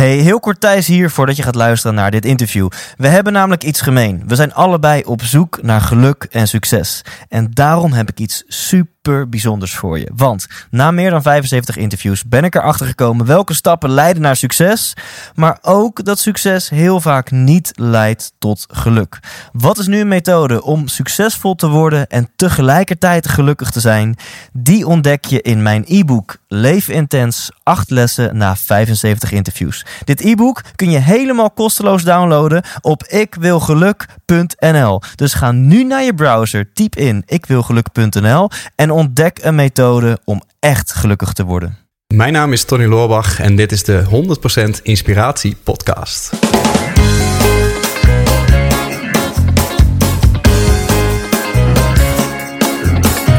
Hey, heel kort Thijs hier voordat je gaat luisteren naar dit interview. We hebben namelijk iets gemeen. We zijn allebei op zoek naar geluk en succes. En daarom heb ik iets super bijzonders voor je. Want na meer dan 75 interviews ben ik erachter gekomen welke stappen leiden naar succes. Maar ook dat succes heel vaak niet leidt tot geluk. Wat is nu een methode om succesvol te worden en tegelijkertijd gelukkig te zijn? Die ontdek je in mijn e-book Leef Intens 8 lessen na 75 interviews. Dit e-book kun je helemaal kosteloos downloaden op ikwilgeluk.nl. Dus ga nu naar je browser, typ in ikwilgeluk.nl en ontdek een methode om echt gelukkig te worden. Mijn naam is Tony Loorbach en dit is de 100% Inspiratie Podcast.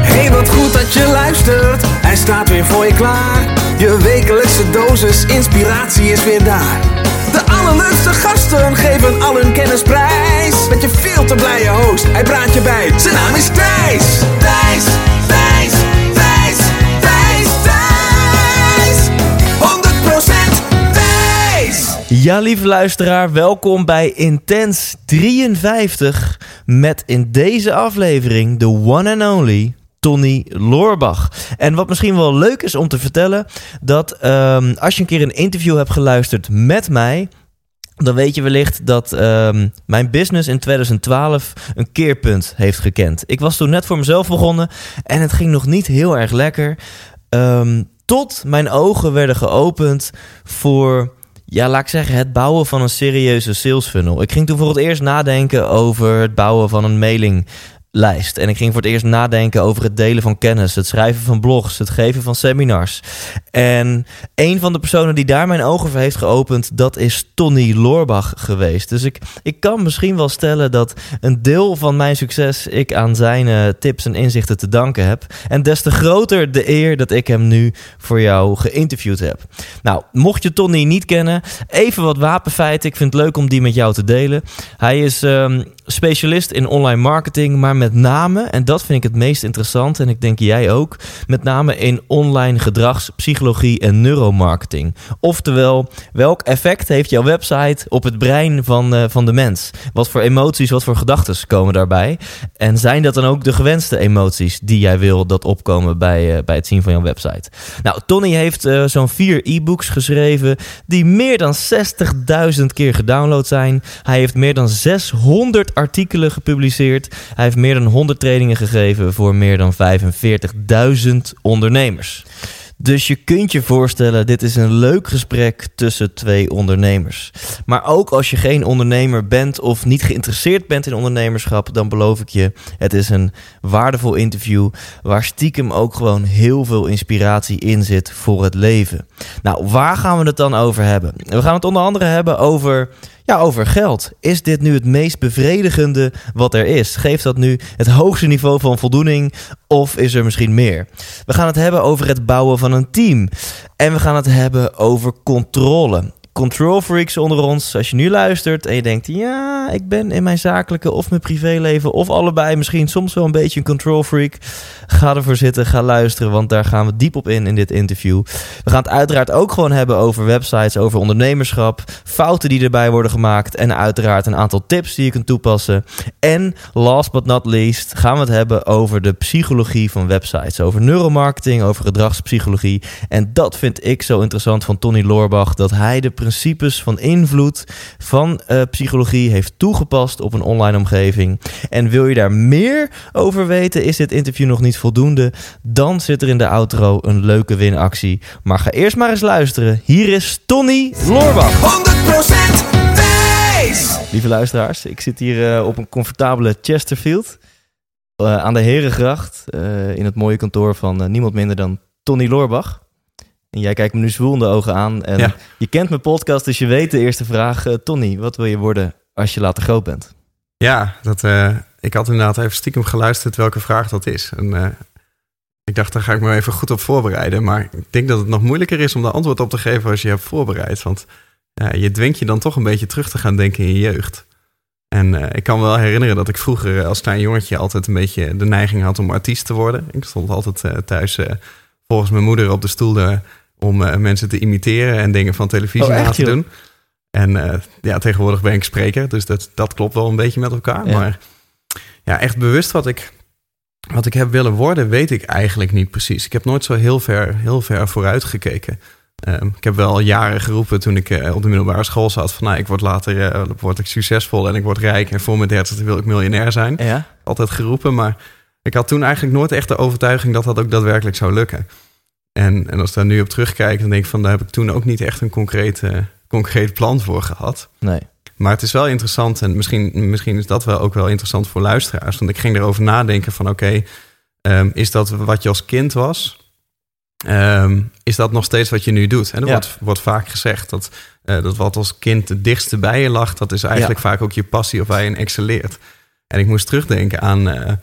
Hey, wat goed dat je luistert. Hij staat weer voor je klaar. Je wekelijkse dosis inspiratie is weer daar. De allerleukste gasten geven al hun kennis prijs. Met je veel te blije host, hij praat je bij. Zijn naam is Thijs. Thijs, Thijs, Thijs, Thijs, Thijs. 100% Thijs. Ja, lieve luisteraar, welkom bij Intens 53 met in deze aflevering de one and only Tony Loorbach. En wat misschien wel leuk is om te vertellen, dat ehm, als je een keer een interview hebt geluisterd met mij, dan weet je wellicht dat ehm, mijn business in 2012 een keerpunt heeft gekend. Ik was toen net voor mezelf begonnen en het ging nog niet heel erg lekker. Ehm, tot mijn ogen werden geopend voor, ja, laat ik zeggen, het bouwen van een serieuze sales funnel. Ik ging toen voor het eerst nadenken over het bouwen van een mailing lijst. En ik ging voor het eerst nadenken over het delen van kennis, het schrijven van blogs, het geven van seminars. En een van de personen die daar mijn ogen voor heeft geopend, dat is Tony Loorbach geweest. Dus ik, ik kan misschien wel stellen dat een deel van mijn succes ik aan zijn uh, tips en inzichten te danken heb. En des te groter de eer dat ik hem nu voor jou geïnterviewd heb. Nou, mocht je Tony niet kennen, even wat wapenfeiten. Ik vind het leuk om die met jou te delen. Hij is um, specialist in online marketing, maar met name, en dat vind ik het meest interessant, en ik denk jij ook, met name in online gedragspsychologie en neuromarketing. Oftewel, welk effect heeft jouw website op het brein van, uh, van de mens? Wat voor emoties, wat voor gedachten komen daarbij? En zijn dat dan ook de gewenste emoties die jij wil dat opkomen bij, uh, bij het zien van jouw website? Nou, Tony heeft uh, zo'n vier e-books geschreven die meer dan 60.000 keer gedownload zijn. Hij heeft meer dan 600 artikelen gepubliceerd. Hij heeft meer dan 100 trainingen gegeven voor meer dan 45.000 ondernemers. Dus je kunt je voorstellen, dit is een leuk gesprek tussen twee ondernemers. Maar ook als je geen ondernemer bent of niet geïnteresseerd bent in ondernemerschap, dan beloof ik je, het is een waardevol interview waar stiekem ook gewoon heel veel inspiratie in zit voor het leven. Nou, waar gaan we het dan over hebben? We gaan het onder andere hebben over ja, over geld. Is dit nu het meest bevredigende wat er is? Geeft dat nu het hoogste niveau van voldoening of is er misschien meer? We gaan het hebben over het bouwen van een team. En we gaan het hebben over controle control freaks onder ons. Als je nu luistert en je denkt, ja, ik ben in mijn zakelijke of mijn privéleven of allebei misschien soms wel een beetje een control freak. Ga ervoor zitten, ga luisteren, want daar gaan we diep op in in dit interview. We gaan het uiteraard ook gewoon hebben over websites, over ondernemerschap, fouten die erbij worden gemaakt en uiteraard een aantal tips die je kunt toepassen. En last but not least gaan we het hebben over de psychologie van websites, over neuromarketing, over gedragspsychologie. En dat vind ik zo interessant van Tony Loorbach, dat hij de principes van invloed van uh, psychologie heeft toegepast op een online omgeving. En wil je daar meer over weten, is dit interview nog niet voldoende, dan zit er in de outro een leuke winactie. Maar ga eerst maar eens luisteren. Hier is Tony Loorbach. 100% wijs! Lieve luisteraars, ik zit hier uh, op een comfortabele Chesterfield. Uh, aan de Herengracht, in het mooie kantoor van niemand minder dan Tony Loorbach. En jij kijkt me nu zwoelende ogen aan. En Ja. je kent mijn podcast, dus je weet de eerste vraag. Eh, Tony, wat wil je worden als je later groot bent? Ja, dat, eh, ik had inderdaad even stiekem geluisterd welke vraag dat is. En eh, ik dacht, daar ga ik me even goed op voorbereiden. Maar ik denk dat het nog moeilijker is om daar antwoord op te geven als je hebt voorbereid. Want je dwingt je dan toch een beetje terug te gaan denken in je jeugd. En ik kan me wel herinneren dat ik vroeger als klein jongetje altijd een beetje de neiging had om artiest te worden. Ik stond altijd thuis volgens mijn moeder op de stoel de om eh, mensen te imiteren en dingen van televisie Oh, na te doen. En eh, ja, tegenwoordig ben ik spreker, dus dat, dat klopt wel een beetje met elkaar. Ja. Maar ja, echt bewust wat ik, wat ik heb willen worden, weet ik eigenlijk niet precies. Ik heb nooit zo heel ver, heel ver vooruit gekeken. Ehm, ik heb wel jaren geroepen toen ik eh, op de middelbare school zat... van nou, ik word later word ik succesvol en ik word rijk... en voor mijn dertigste wil ik miljonair zijn Ja? altijd geroepen. Maar ik had toen eigenlijk nooit echt de overtuiging dat dat ook daadwerkelijk zou lukken. En, en als ik daar nu op terugkijk, dan denk ik van daar heb ik toen ook niet echt een concreet, eh, concreet plan voor gehad. Nee. Maar het is wel interessant en misschien, misschien is dat wel ook wel interessant voor luisteraars. Want ik ging erover nadenken van oké, ehm, is dat wat je als kind was? Ehm, is dat nog steeds wat je nu doet? En er Ja. wordt, wordt vaak gezegd dat, eh, dat wat als kind het dichtste bij je lag, dat is eigenlijk vaak ook je passie of waar je in excelleert. En ik moest terugdenken aan, eh,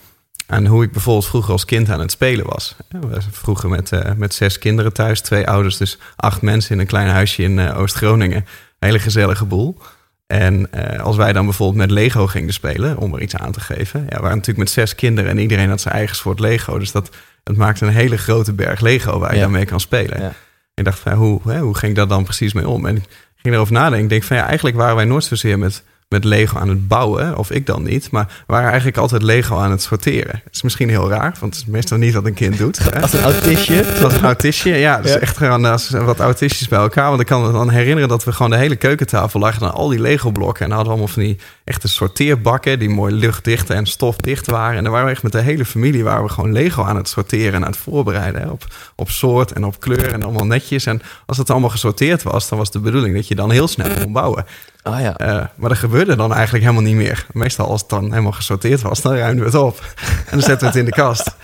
aan hoe ik bijvoorbeeld vroeger als kind aan het spelen was. We vroeger met, eh, met zes kinderen thuis, twee ouders, dus acht mensen in een klein huisje in eh, Oost-Groningen. Hele gezellige boel. En eh, als wij dan bijvoorbeeld met Lego gingen spelen, om er iets aan te geven. Ja, we waren natuurlijk met zes kinderen en iedereen had zijn eigen soort Lego. Dus dat, het maakte een hele grote berg Lego waar je Ja. dan mee kan spelen. Ja. En ik dacht van, hoe, hè, hoe ging ik daar dan precies mee om? En ik ging erover nadenken. Ik denk van, ja, eigenlijk waren wij nooit zozeer met, met Lego aan het bouwen. Of ik dan niet. Maar waren eigenlijk altijd Lego aan het sorteren. Dat is misschien heel raar, want het is meestal niet wat een kind doet. hè. Als een autistje. Zoals een autistje, ja. Dus Ja. echt gewoon als wat autistjes bij elkaar. Want ik kan me dan herinneren dat we gewoon de hele keukentafel lagen... dan al die Lego-blokken. En hadden we allemaal van die echte sorteerbakken... die mooi luchtdicht en stofdicht waren. En dan waren we echt met de hele familie... waar we gewoon Lego aan het sorteren en aan het voorbereiden. Hè, op, op soort en op kleur en allemaal netjes. En als het allemaal gesorteerd was... dan was de bedoeling dat je dan heel snel kon bouwen. Ah ja. Eh, maar dat gebeurde dan eigenlijk helemaal niet meer. Meestal als het dan helemaal gesorteerd was, dan ruimden we het op. En dan zetten we het in de kast.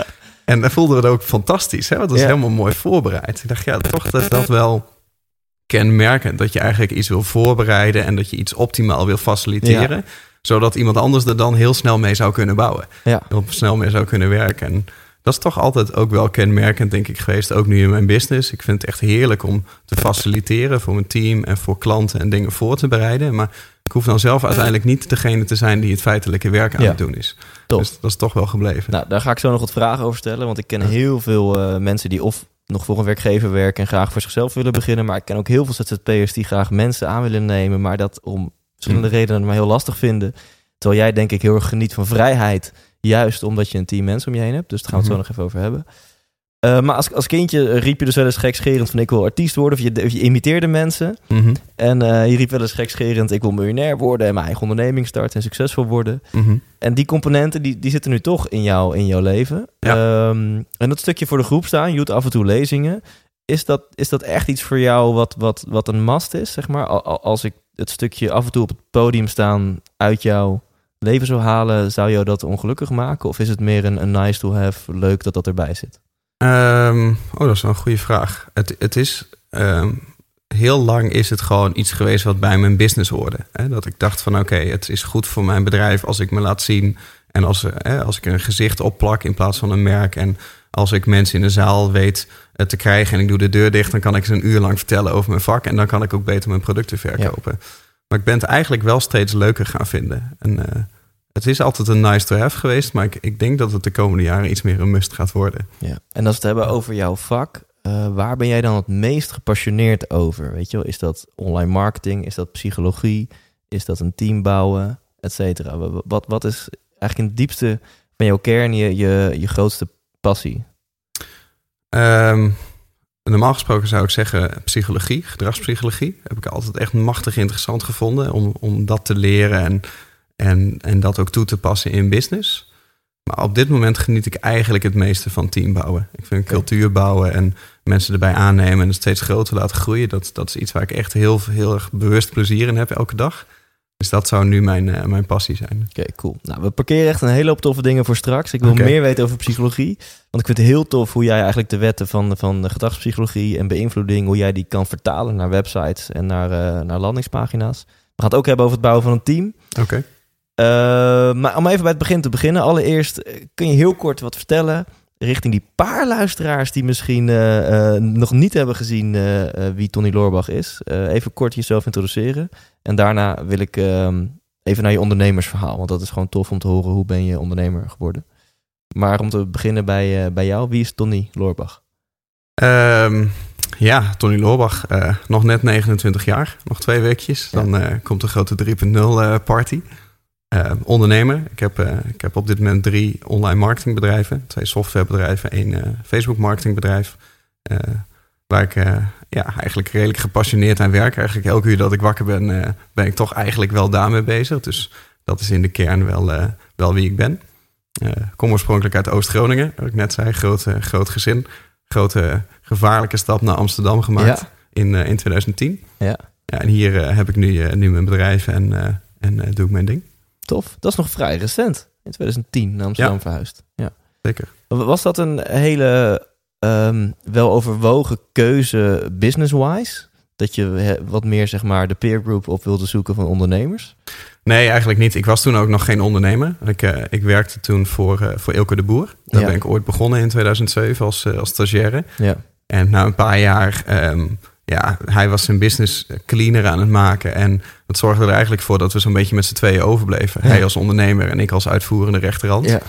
En dan voelden we het ook fantastisch. Hè? Want dat was Ja. helemaal mooi voorbereid. Ik dacht, ja, toch dat dat wel kenmerkend. Dat je eigenlijk iets wil voorbereiden en dat je iets optimaal wil faciliteren. Zodat iemand anders er dan heel snel mee zou kunnen bouwen. Ja. Heel snel mee zou kunnen werken. En dat is toch altijd ook wel kenmerkend, denk ik, geweest. Ook nu in mijn business. Ik vind het echt heerlijk om te faciliteren voor mijn team en voor klanten en dingen voor te bereiden. Maar ik hoef dan zelf uiteindelijk niet degene te zijn die het feitelijke werk aan Ja. het doen is. Top. Dus dat is toch wel gebleven. Nou, daar ga ik zo nog wat vragen over stellen. Want ik ken heel veel eh, mensen die of nog voor een werkgever werken en graag voor zichzelf willen beginnen. Maar ik ken ook heel veel ZZP'ers die graag mensen aan willen nemen, maar dat om verschillende Hmm. redenen maar heel lastig vinden. Terwijl jij denk ik heel erg geniet van vrijheid, juist omdat je een team mensen om je heen hebt. Dus daar gaan we het zo Mhm. nog even over hebben. Eh, maar als, als kindje riep je dus wel eens gekscherend van ik wil artiest worden. Of je, of je imiteerde mensen. Mhm, En eh, je riep wel eens gekscherend ik wil miljonair worden en mijn eigen onderneming starten en succesvol worden. mhm. En die componenten die, die zitten nu toch in, jou, in jouw leven. Ehm, en dat stukje voor de groep staan, je doet af en toe lezingen. Is dat, is dat echt iets voor jou wat, wat, wat een must is, zeg maar? Al- al- Als ik het stukje af en toe op het podium staan uit jouw leven zou halen, zou jou dat ongelukkig maken? Of is het meer een, een nice to have, leuk dat dat erbij zit? Ehm, oh, dat is wel een goede vraag. Het, het is ehm, heel lang is het gewoon iets geweest wat bij mijn business hoorde. Hè? Dat ik dacht van oké, het is goed voor mijn bedrijf als ik me laat zien en als, eh, hè, als ik een gezicht opplak in plaats van een merk en als ik mensen in de zaal weet eh, te krijgen en ik doe de deur dicht, dan kan ik ze een uur lang vertellen over mijn vak en dan kan ik ook beter mijn producten verkopen. Maar ik ben het eigenlijk wel steeds leuker gaan vinden. En eh, het is altijd een nice to have geweest, maar ik, ik denk dat het de komende jaren iets meer een must gaat worden. Ja. En als we het hebben over jouw vak, eh, waar ben jij dan het meest gepassioneerd over? Weet je wel, is dat online marketing? Is dat psychologie? Is dat een team bouwen? Et cetera. Wa- Wat, wat is eigenlijk in het diepste van jouw kern je, je, je grootste passie? Ehm, normaal gesproken zou ik zeggen psychologie, gedragspsychologie. Heb ik altijd echt machtig interessant gevonden om, om dat te leren en, en, en dat ook toe te passen in business. Maar op dit moment geniet ik eigenlijk het meeste van teambouwen. Ik vind cultuur bouwen en mensen erbij aannemen en het steeds groter laten groeien. Dat, dat is iets waar ik echt heel, heel erg bewust plezier in heb elke dag. Dus dat zou nu mijn, eh, mijn passie zijn. Oké, cool. Nou, we parkeren echt een hele hoop toffe dingen voor straks. Ik wil meer weten over psychologie. Want ik vind het heel tof hoe jij eigenlijk de wetten van, van de gedragspsychologie en beïnvloeding, hoe jij die kan vertalen naar websites en naar, eh, naar landingspagina's. We gaan het ook hebben over het bouwen van een team. Oké. Maar om even bij het begin te beginnen. Allereerst eh, kun je heel kort wat vertellen richting die paar luisteraars die misschien eh, eh, nog niet hebben gezien eh, eh, wie Tony Loorbach is. Eh, even kort jezelf introduceren. En daarna wil ik ehm, even naar je ondernemersverhaal. Want dat is gewoon tof om te horen hoe ben je ondernemer geworden. Maar om te beginnen bij, eh, bij jou, wie is Tony Loorbach? Ehm, Ja, Tony Loorbach, eh, nog net 29 jaar, nog twee weekjes. Ja. Dan eh, komt de grote 3.0 eh, party. Eh, ondernemer, ik heb, eh, ik heb op dit moment drie online marketingbedrijven. Twee softwarebedrijven, één eh, Facebook marketingbedrijf. waar ik ja, eigenlijk redelijk gepassioneerd aan werk. Eigenlijk elke uur dat ik wakker ben, ben ik toch eigenlijk wel daarmee bezig. Dus dat is in de kern wel, wel wie ik ben. Kom oorspronkelijk uit Oost-Groningen, wat ik net zei. Groot, groot gezin. Grote gevaarlijke stap naar Amsterdam gemaakt Ja. in, in 2010. Ja. Ja, en hier heb ik nu, nu mijn bedrijf en, en doe ik mijn ding. Tof. Dat is nog vrij recent. In 2010 naar Amsterdam Ja. verhuisd. Ja. Zeker. Was dat een hele ehm, wel overwogen keuze business-wise? Dat je wat meer zeg maar de peer group op wilde zoeken van ondernemers? Nee, eigenlijk niet. Ik was toen ook nog geen ondernemer. Ik, eh, ik werkte toen voor, eh voor Ilke de Boer. Daar Ja. ben ik ooit begonnen in 2007 als, eh, als stagiaire. Ja. En na een paar jaar, ehm, ja, hij was zijn business cleaner aan het maken. En dat zorgde er eigenlijk voor dat we zo'n beetje met z'n tweeën overbleven. Ja. Hij als ondernemer en ik als uitvoerende rechterhand. Ja.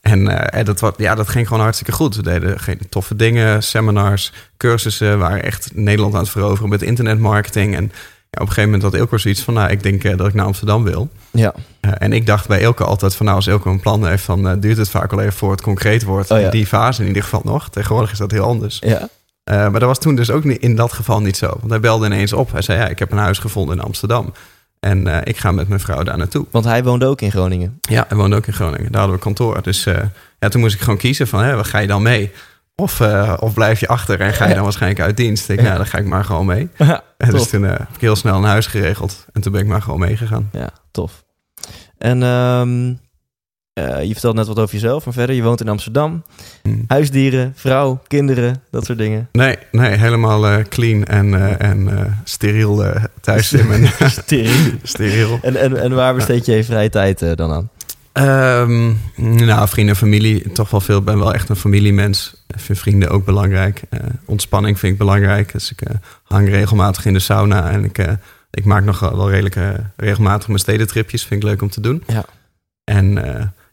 En, en dat, ja, dat ging gewoon hartstikke goed. We deden geen toffe dingen, seminars, cursussen. waren echt Nederland aan het veroveren met internetmarketing. En ja, op een gegeven moment had Ilko zoiets van... nou, ik denk eh, dat ik naar Amsterdam wil. Ja. Eh, en ik dacht bij Ilko altijd van... nou, als Ilko een plan heeft... dan duurt het vaak wel even voor het concreet wordt. Oh ja. In die fase in ieder geval nog. Tegenwoordig is dat heel anders. Ja. Eh, maar dat was toen dus ook in dat geval niet zo. Want hij belde ineens op. Hij zei, ja, ik heb een huis gevonden in Amsterdam. En eh, ik ga met mijn vrouw daar naartoe. Want hij woonde ook in Groningen. Ja, hij woonde ook in Groningen. Daar hadden we kantoor. Dus eh, ja, toen moest ik gewoon kiezen van, hè, ga je dan mee? Of, of blijf je achter en ga je dan waarschijnlijk uit dienst? Ik, Ja. ja, dan ga ik maar gewoon mee. Ja, En dus toen heb ik heel snel een huis geregeld. En toen ben ik maar gewoon meegegaan. Ja, tof. En ehm, eh, je vertelt net wat over jezelf, maar verder, je woont in Amsterdam. Hm. Huisdieren, vrouw, kinderen, dat soort dingen. Nee, nee, helemaal eh, clean en, eh, en steriel thuis in mijn Steriel. steriel. En, en, en waar besteed je je vrije tijd dan aan? Ehm, nou, vrienden en familie, toch wel veel. Ik ben wel echt een familiemens. Ik vind vrienden ook belangrijk. Ontspanning vind ik belangrijk. Dus ik hang regelmatig in de sauna. En ik, ik maak nog wel redelijk regelmatig mijn stedentripjes. Vind ik leuk om te doen. Ja. En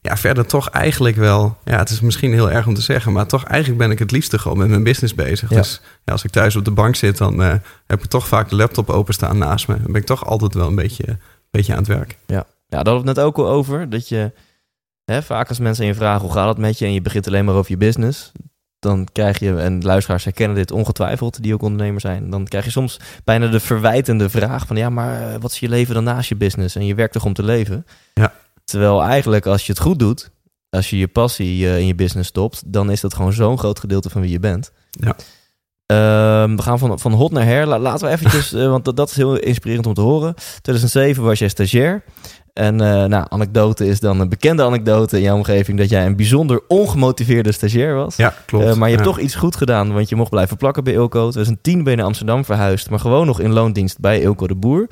ja, verder toch eigenlijk wel... Ja, het is misschien heel erg om te zeggen... maar toch eigenlijk ben ik het liefste gewoon met mijn business bezig. Ja. Dus ja, als ik thuis op de bank zit... dan eh, heb ik toch vaak de laptop openstaan naast me. Dan ben ik toch altijd wel een beetje, een beetje aan het werk. Ja, daar hadden we het net ook al over. Dat je hè, vaak als mensen aan je vragen hoe gaat het met je en je begint alleen maar over je business. Dan krijg je, en luisteraars herkennen dit ongetwijfeld, die ook ondernemer zijn. Dan krijg je soms bijna de verwijtende vraag van ja, maar eh, wat is je leven dan naast je business? En je werkt toch om te leven? Ja. Terwijl eigenlijk als je het goed doet, als je je passie eh, in je business stopt, dan is dat gewoon zo'n groot gedeelte van wie je bent. Ja. Ehm, we gaan van, van hot naar her. La- laten we eventjes, eh, want dat, dat is heel inspirerend om te horen. 2007 was jij stagiair. En eh nou, anekdote is dan een bekende anekdote in jouw omgeving dat jij een bijzonder ongemotiveerde stagiair was. Ja, klopt. Maar je hebt Ja. toch iets goed gedaan, want je mocht blijven plakken bij Ilko. 2010 ben je naar Amsterdam verhuisd, maar gewoon nog in loondienst bij Ilko de Boer.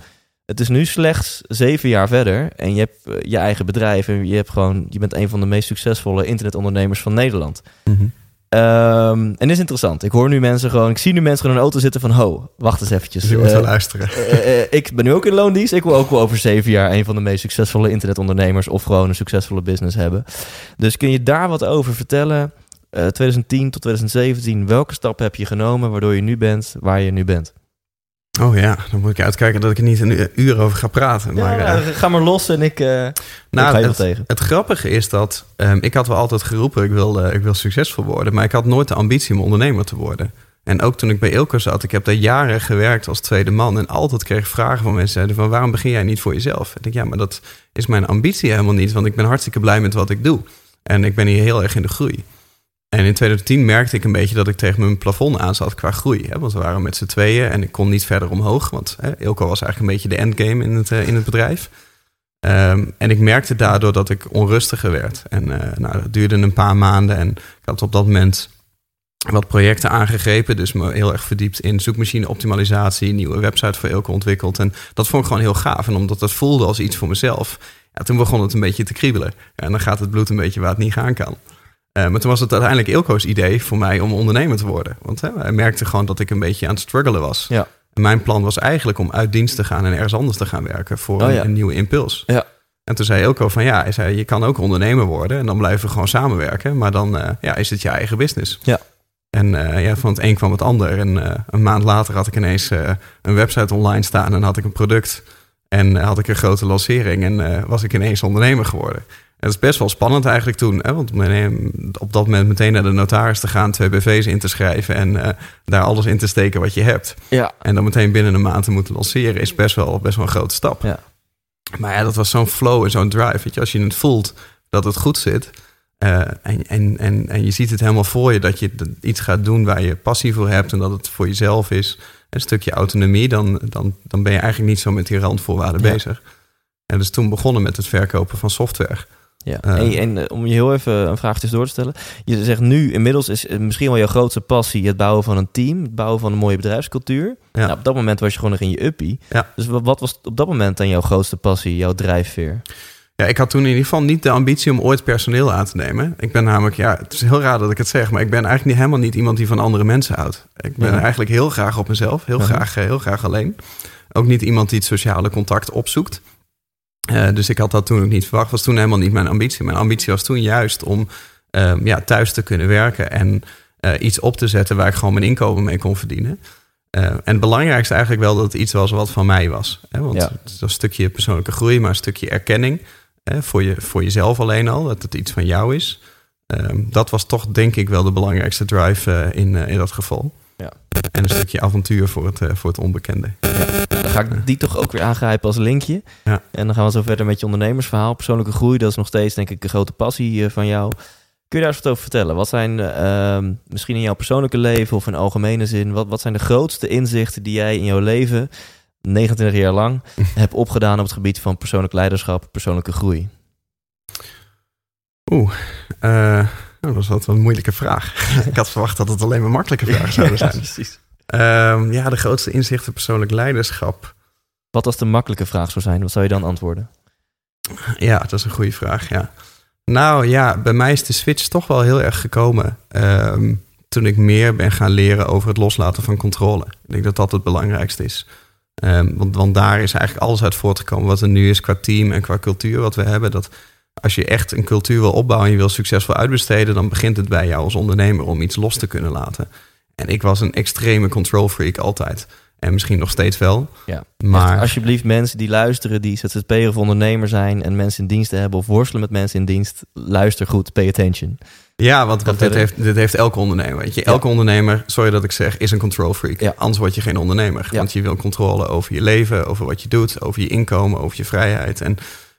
Het is nu slechts zeven jaar verder en je hebt eh, je eigen bedrijf en je, hebt gewoon, je bent een van de meest succesvolle internetondernemers van Nederland. Mhm. Ehm, en is interessant. Ik hoor nu mensen gewoon, ik zie nu mensen gewoon in een auto zitten van, ho, wacht eens eventjes. Dus je moet Eh, wel luisteren. eh, eh, ik ben nu ook in loondienst. Ik wil ook wel over zeven jaar een van de meest succesvolle internetondernemers of gewoon een succesvolle business hebben. Dus kun je daar wat over vertellen? Eh 2010 tot 2017, welke stappen heb je genomen waardoor je nu bent waar je nu bent? Oh ja, dan moet ik uitkijken dat ik er niet een uur over ga praten. Maar, ja, eh, ga maar los en ik, eh ik nou, ga je het, tegen. het grappige is dat ehm, ik had wel altijd geroepen, ik wil, ik wil succesvol worden. Maar ik had nooit de ambitie om ondernemer te worden. En ook toen ik bij Ilko zat, ik heb daar jaren gewerkt als tweede man. En altijd kreeg ik vragen van mensen zeiden van waarom begin jij niet voor jezelf? En ik denk, ja, maar dat is mijn ambitie helemaal niet. Want ik ben hartstikke blij met wat ik doe. En ik ben hier heel erg in de groei. En in 2010 merkte ik een beetje dat ik tegen mijn plafond aan zat qua groei. Hè? Want we waren met z'n tweeën en ik kon niet verder omhoog. Want hè, Ilko was eigenlijk een beetje de endgame in het, eh, in het bedrijf. Ehm, en ik merkte daardoor dat ik onrustiger werd. En eh, nou, dat duurde een paar maanden. En ik had op dat moment wat projecten aangegrepen. Dus me heel erg verdiept in zoekmachine optimalisatie. Nieuwe website voor Ilko ontwikkeld. En dat vond ik gewoon heel gaaf. En omdat dat voelde als iets voor mezelf. Ja, toen begon het een beetje te kriebelen. En dan gaat het bloed een beetje waar het niet gaan kan. Eh, maar toen was het uiteindelijk Ilko's idee voor mij om ondernemer te worden. Want hè, hij merkte gewoon dat ik een beetje aan het struggelen was. Ja. En mijn plan was eigenlijk om uit dienst te gaan en ergens anders te gaan werken voor Oh een, ja. een nieuwe impuls. Ja. En toen zei Ilko van ja, hij zei, je kan ook ondernemer worden en dan blijven we gewoon samenwerken. Maar dan eh, ja, is het je eigen business. Ja. En eh, ja, van het een kwam het ander. En een maand later had ik ineens een website online staan en had ik een product. En had ik een grote lancering en was ik ineens ondernemer geworden. En dat is best wel spannend eigenlijk toen. Hè? Want op dat moment meteen naar de notaris te gaan, twee BV's in te schrijven en daar alles in te steken wat je hebt. Ja. En dan meteen binnen een maand te moeten lanceren is best wel, best wel een grote stap. Ja. Maar ja, dat was zo'n flow en zo'n drive. Weet je, als je het voelt dat het goed zit, uh, en, en, en, en je ziet het helemaal voor je dat je iets gaat doen waar je passie voor hebt en dat het voor jezelf is. Een stukje autonomie, dan, dan, dan ben je eigenlijk niet zo met die randvoorwaarden bezig. En dus toen begonnen met het verkopen van software. Ja, uh, en, en, om je heel even een vraag tussendoor te stellen. Je zegt nu, inmiddels is misschien wel jouw grootste passie het bouwen van een team, het bouwen van een mooie bedrijfscultuur. Ja. Nou, op dat moment was je gewoon nog in je uppie. Ja. Dus wat was op dat moment dan jouw grootste passie, jouw drijfveer? Ja, ik had toen in ieder geval niet de ambitie om ooit personeel aan te nemen. Ik ben namelijk, ja, het is heel raar dat ik het zeg, maar ik ben eigenlijk niet, helemaal niet iemand die van andere mensen houdt. Ik ben eigenlijk heel graag op mezelf, heel, graag, eh, heel graag alleen. Ook niet iemand die het sociale contact opzoekt. Uh, dus ik had dat toen ook niet verwacht. Was toen helemaal niet mijn ambitie. Mijn ambitie was toen juist om uh, ja, thuis te kunnen werken en uh, iets op te zetten waar ik gewoon mijn inkomen mee kon verdienen. en het belangrijkste eigenlijk wel dat het iets was wat van mij was. Hè? Want het is een stukje persoonlijke groei, maar een stukje erkenning voor, je, voor jezelf alleen al, dat het iets van jou is. Ehm, dat was toch denk ik wel de belangrijkste drive in, in dat geval. Ja. En een stukje avontuur voor het, uh, voor het onbekende. Ja. Dan ga ik die toch ook weer aangrijpen als linkje. Ja. En dan gaan we zo verder met je ondernemersverhaal. Persoonlijke groei, dat is nog steeds denk ik een grote passie van jou. Kun je daar eens wat over vertellen? Wat zijn ehm, misschien in jouw persoonlijke leven of in algemene zin... Wat, wat zijn de grootste inzichten die jij in jouw leven 29 jaar lang heb opgedaan op het gebied van persoonlijk leiderschap, persoonlijke groei? Oeh, uh, dat was wat een moeilijke vraag. ik had verwacht dat het alleen maar makkelijke vragen zouden zijn. ja, precies. Um, ja, de grootste inzichten persoonlijk leiderschap. Wat als de makkelijke vraag zou zijn, wat zou je dan antwoorden? Ja, dat is een goede vraag, ja. Nou ja, bij mij is de switch toch wel heel erg gekomen um, toen ik meer ben gaan leren over het loslaten van controle. Ik denk dat dat het belangrijkste is. Um, want, want daar is eigenlijk alles uit voortgekomen wat er nu is qua team en qua cultuur wat we hebben. Dat als je echt een cultuur wil opbouwen en je wil succesvol uitbesteden, dan begint het bij jou als ondernemer om iets los te kunnen laten. En ik was een extreme control freak altijd. En misschien nog steeds wel. Ja. Maar alsjeblieft, mensen die luisteren, die ZZP'er of ondernemer zijn en mensen in dienst hebben of worstelen met mensen in dienst, luister goed, pay attention. Ja, want, dit, heeft, dit heeft elke ondernemer. Weet je. Elke ondernemer, sorry dat ik zeg, is een control freak. Ja. Anders word je geen ondernemer. Want je wil controle over je leven, over wat je doet, over je inkomen, over je vrijheid. En,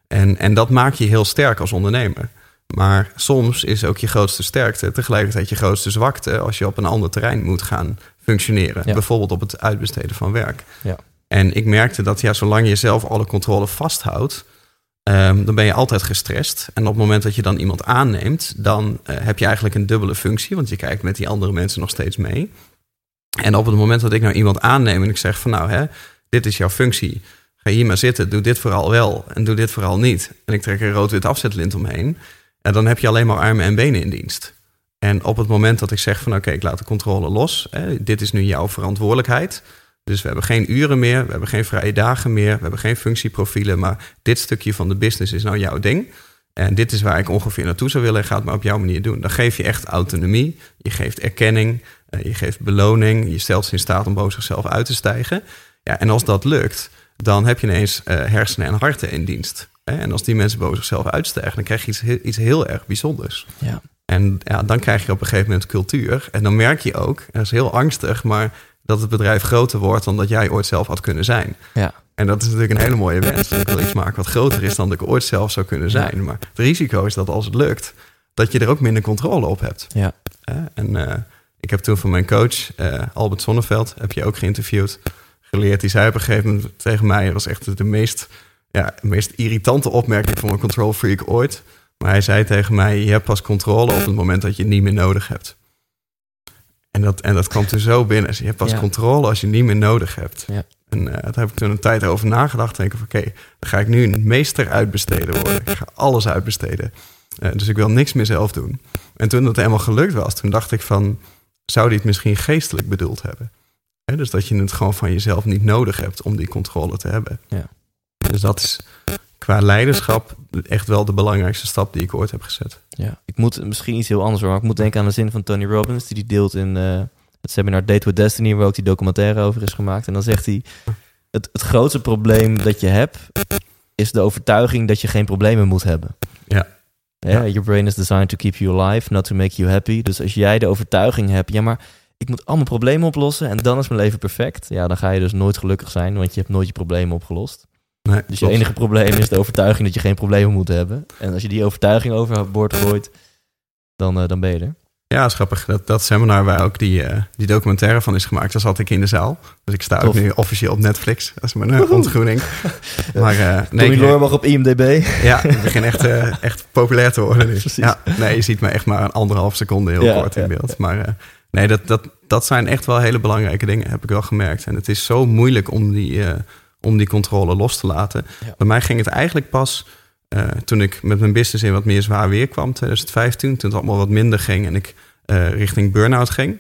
en, en dat maakt je heel sterk als ondernemer. Maar soms is ook je grootste sterkte tegelijkertijd je grootste zwakte als je op een ander terrein moet gaan functioneren. Bijvoorbeeld op het uitbesteden van werk. Ja. En ik merkte dat ja, zolang je zelf alle controle vasthoudt, um, dan ben je altijd gestrest. En op het moment dat je dan iemand aanneemt, dan uh, heb je eigenlijk een dubbele functie, want je kijkt met die andere mensen nog steeds mee. En op het moment dat ik nou iemand aanneem en ik zeg van nou, hè, dit is jouw functie, ga hier maar zitten, doe dit vooral wel en doe dit vooral niet. En ik trek een rood-wit afzetlint omheen. En dan heb je alleen maar armen en benen in dienst. En op het moment dat ik zeg van oké, ik laat de controle los, hè, dit is nu jouw verantwoordelijkheid. Dus we hebben geen uren meer, we hebben geen vrije dagen meer, we hebben geen functieprofielen, maar dit stukje van de business is nou jouw ding. En dit is waar ik ongeveer naartoe zou willen, ga het maar op jouw manier doen. Dan geef je echt autonomie, je geeft erkenning, eh, je geeft beloning, je stelt ze in staat om boven zichzelf uit te stijgen. Ja, en als dat lukt, dan heb je ineens uh, hersenen en harten in dienst. En als die mensen boven zichzelf uitstijgen, dan krijg je iets, iets heel erg bijzonders. Ja. En ja, dan krijg je op een gegeven moment cultuur. En dan merk je ook, dat is heel angstig, maar dat het bedrijf groter wordt dan dat jij ooit zelf had kunnen zijn. Ja. En dat is natuurlijk een hele mooie wens. Ik wil iets maken wat groter is dan dat ik ooit zelf zou kunnen zijn. Maar het risico is dat als het lukt, dat je er ook minder controle op hebt. Ja. En uh, ik heb toen van mijn coach, uh, Albert Sonneveld, heb je ook geïnterviewd, geleerd. Die zei op een gegeven moment tegen mij, dat was echt de meest, ja, de meest irritante opmerking van een control freak ooit. Maar hij zei tegen mij, je hebt pas controle op het moment dat je het niet meer nodig hebt. En dat, en dat kwam er zo binnen. Dus je hebt pas controle als je niet meer nodig hebt. Ja. En uh, daar heb ik toen een tijd over nagedacht. Denk ik, oké, dan ga ik nu een meester uitbesteden worden. Ik ga alles uitbesteden. Uh, dus ik wil niks meer zelf doen. En toen dat helemaal gelukt was, toen dacht ik van... zou die het misschien geestelijk bedoeld hebben? He, dus dat je het gewoon van jezelf niet nodig hebt om die controle te hebben. Ja. Dus dat is qua leiderschap echt wel de belangrijkste stap die ik ooit heb gezet. Ja, ik moet misschien iets heel anders hoor. maar Ik moet denken aan de zin van Tony Robbins, die die deelt in eh, het seminar Date with Destiny, waar ook die documentaire over is gemaakt. En dan zegt hij: het, het grootste probleem dat je hebt, is de overtuiging dat je geen problemen moet hebben. Ja, Ja. Your brain is designed to keep you alive, not to make you happy. Dus als jij de overtuiging hebt, ja, maar ik moet allemaal problemen oplossen en dan is mijn leven perfect. Ja, dan ga je dus nooit gelukkig zijn, want je hebt nooit je problemen opgelost. Nee, Dus je enige probleem is de overtuiging dat je geen problemen moet hebben. En als je die overtuiging overboord gooit, dan, eh, dan ben je er. Ja, is grappig. Dat, dat seminar waar ook die, eh, die documentaire van is gemaakt, daar zat ik in de zaal. Dus ik sta ook nu officieel op Netflix. Dat is mijn uh, ontgroening. Maar eh, nee, Loorbach op IMDb. ja, ik begin echt, echt populair te worden. Precies. Ja, nee, je ziet me echt maar een anderhalf seconde heel Ja, kort in ja, beeld. Maar nee, dat, dat, dat zijn echt wel hele belangrijke dingen, heb ik wel gemerkt. En het is zo moeilijk om die, eh, om die controle los te laten. Ja. Bij mij ging het eigenlijk pas eh, toen ik met mijn business in wat meer zwaar weer kwam, 2015. Toen het allemaal wat minder ging en ik eh, richting burn-out ging.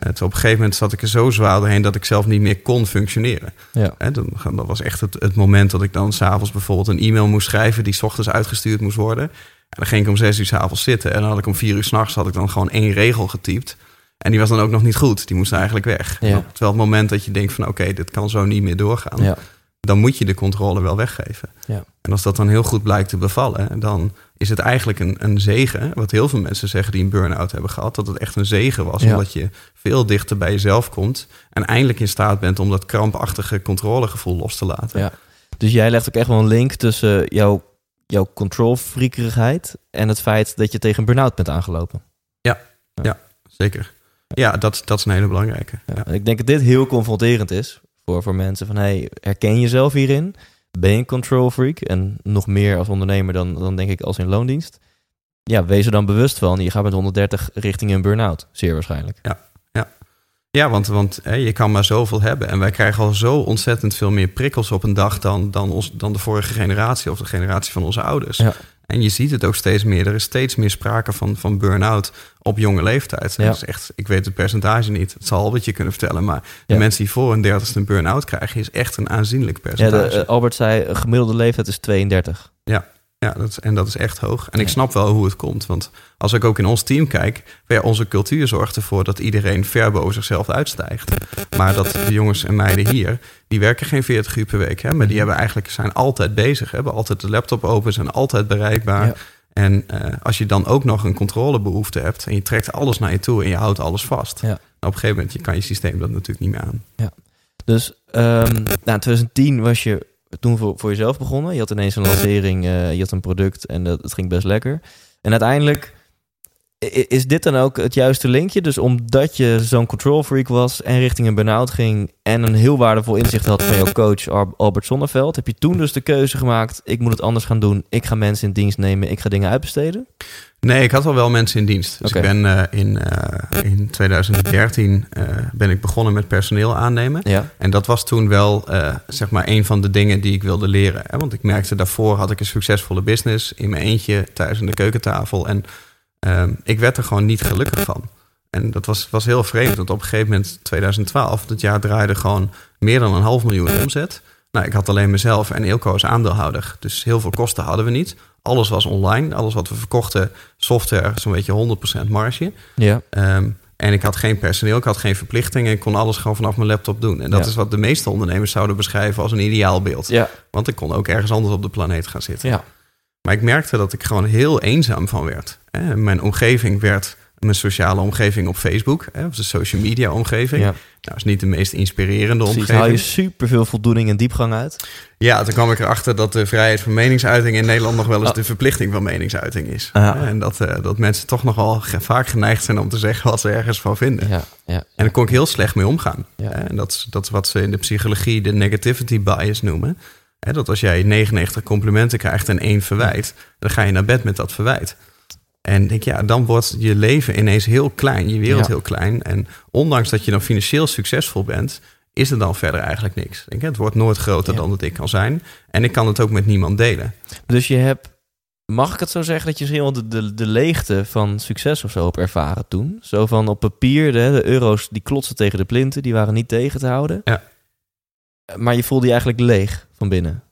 En toen op een gegeven moment zat ik er zo zwaar doorheen dat ik zelf niet meer kon functioneren. Ja. Dat was echt het, het moment dat ik dan s'avonds bijvoorbeeld een e-mail moest schrijven die 's ochtends uitgestuurd moest worden. En dan ging ik om zes uur s'avonds zitten en dan had ik om vier uur s'nachts had ik dan gewoon één regel getypt. En die was dan ook nog niet goed. Die moest eigenlijk weg. Ja. Op- het moment dat je denkt van oké, dit kan zo niet meer doorgaan. Ja. Dan moet je de controle wel weggeven. Ja. En als dat dan heel goed blijkt te bevallen, dan is het eigenlijk een, een zegen. Wat heel veel mensen zeggen die een burn-out hebben gehad. Dat het echt een zegen was. Ja. Omdat je veel dichter bij jezelf komt. En eindelijk in staat bent om dat krampachtige controlegevoel los te laten. Ja. Dus jij legt ook echt wel een link tussen jouw, jouw en het feit dat je tegen een burn-out bent aangelopen. Zeker. Ja, dat, dat is een hele belangrijke. Ja. Ja. Ik denk dat dit heel confronterend is voor, voor mensen van hey, herken je jezelf hierin? Ben je een control freak? En nog meer als ondernemer dan, dan denk ik als in loondienst. Ja, wees er dan bewust van. Je gaat met 130 richting een burn-out. Zeer waarschijnlijk. Ja, want, want hè, je kan maar zoveel hebben. En wij krijgen al zo ontzettend veel meer prikkels op een dag dan, dan, ons, dan de vorige generatie of de generatie van onze ouders. Ja. En je ziet het ook steeds meer. Er is steeds meer sprake van, van burn-out op jonge leeftijd. Ja. Dat is echt, ik weet het percentage niet. Het zal wat je kunnen vertellen. Maar de Ja. mensen die voor een dertigste een burn-out krijgen, is echt een aanzienlijk Ja, percentage. de, eh, Albert zei, een gemiddelde leeftijd is 32. Ja, dat is, en dat is echt hoog. En ik Ja. snap wel hoe het komt. Want als ik ook in ons team kijk, ja, onze cultuur zorgt ervoor dat iedereen ver boven zichzelf uitstijgt. Maar dat de jongens en meiden hier, die werken geen 40 uur per week. Hè, maar die hebben eigenlijk, zijn altijd bezig. Hebben altijd de laptop open, zijn altijd bereikbaar. Ja. En eh, als je dan ook nog een controlebehoefte hebt en je trekt alles naar je toe en je houdt alles vast. Ja. Op een gegeven moment je kan je systeem dat natuurlijk niet meer aan. Dus ehm nou, in 2010 was je toen voor, voor jezelf begonnen. Je had ineens een lancering, eh, je had een product en dat, het ging best lekker. En uiteindelijk is dit dan ook het juiste linkje. Dus omdat je zo'n control freak was en richting een burn-out ging... en een heel waardevol inzicht had van jouw coach Albert Zonneveld... heb je toen dus de keuze gemaakt, ik moet het anders gaan doen. Ik ga mensen in dienst nemen, ik ga dingen uitbesteden. Nee, ik had al wel mensen in dienst. Dus ik ben eh, in, eh, in 2013 eh, ben ik begonnen met personeel aannemen. Ja, En dat was toen wel zeg maar een van de dingen die ik wilde leren. Hè? Want ik merkte daarvoor had ik een succesvolle business in mijn eentje thuis aan de keukentafel. En ehm, ik werd er gewoon niet gelukkig van. En dat was, was heel vreemd. Want op een gegeven moment, 2012, dat jaar draaide gewoon meer dan een half miljoen omzet. Nou, ik had alleen mezelf en Eelco als aandeelhouder. Dus heel veel kosten hadden we niet. Alles was online. Alles wat we verkochten, software, zo'n beetje 100% marge. ja, Ehm, en ik had geen personeel, ik had geen verplichtingen. Ik kon alles gewoon vanaf mijn laptop doen. En dat Ja. is wat de meeste ondernemers zouden beschrijven als een ideaalbeeld. ja, Want ik kon ook ergens anders op de planeet gaan zitten. ja. Maar ik merkte dat ik gewoon heel eenzaam van werd. Hè, Mijn omgeving werd mijn sociale omgeving op Facebook. Hè, of de social media omgeving. ja. Nou, is niet de meest inspirerende Precies, omgeving. haal je superveel voldoening en diepgang uit. Ja, toen kwam ik erachter dat de vrijheid van meningsuiting in Nederland nog wel eens Ah. de verplichting van meningsuiting is. Ah. En dat, eh, dat mensen toch nogal vaak geneigd zijn om te zeggen wat ze ergens van vinden. Ja, ja, En daar kon ik heel slecht mee omgaan. En dat is, dat is wat ze in de psychologie de negativity bias noemen. Hè, Dat als jij 99 complimenten krijgt en één verwijt, dan ga je naar bed met dat verwijt. En denk ja, dan wordt je leven ineens heel klein, je wereld Ja. heel klein. En ondanks dat je dan financieel succesvol bent, is er dan verder eigenlijk niks. Denk, je, het wordt nooit groter Ja. dan dat ik kan zijn. En ik kan het ook met niemand delen. Dus je hebt, mag ik het zo zeggen, dat je misschien wel de, de, de leegte van succes of zo hebt ervaren toen? Zo van op papier, de, de euro's die klotsen tegen de plinten, die waren niet tegen te houden. Ja. Maar je voelde je eigenlijk leeg van binnen.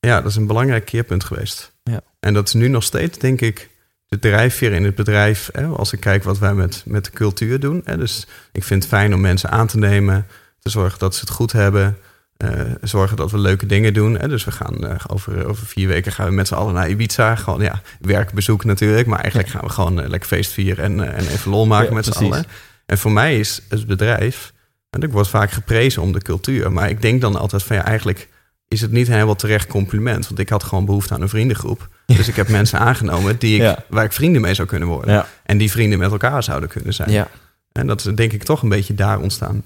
Ja, dat is een belangrijk keerpunt geweest. Ja. En dat is nu nog steeds, denk ik, de drijfveer in het bedrijf. Hè, als ik kijk wat wij met, met de cultuur doen. Hè, dus ik vind het fijn om mensen aan te nemen, te zorgen dat ze het goed hebben. eh, zorgen dat we leuke dingen doen. Hè. Dus we gaan eh, over, over vier weken gaan we met z'n allen naar Ibiza. Gewoon ja, werkbezoek natuurlijk. Maar eigenlijk gaan we gewoon eh, lekker feest vieren en, en even lol maken Ja, met z'n allen. En voor mij is het bedrijf, en ik word vaak geprezen om de cultuur. Maar ik denk dan altijd van ja, eigenlijk is het niet helemaal terecht compliment. Want ik had gewoon behoefte aan een vriendengroep. Dus ik heb mensen aangenomen die ik, Ja. waar ik vrienden mee zou kunnen worden. Ja. En die vrienden met elkaar zouden kunnen zijn. Ja, En dat is denk ik toch een beetje daar ontstaan.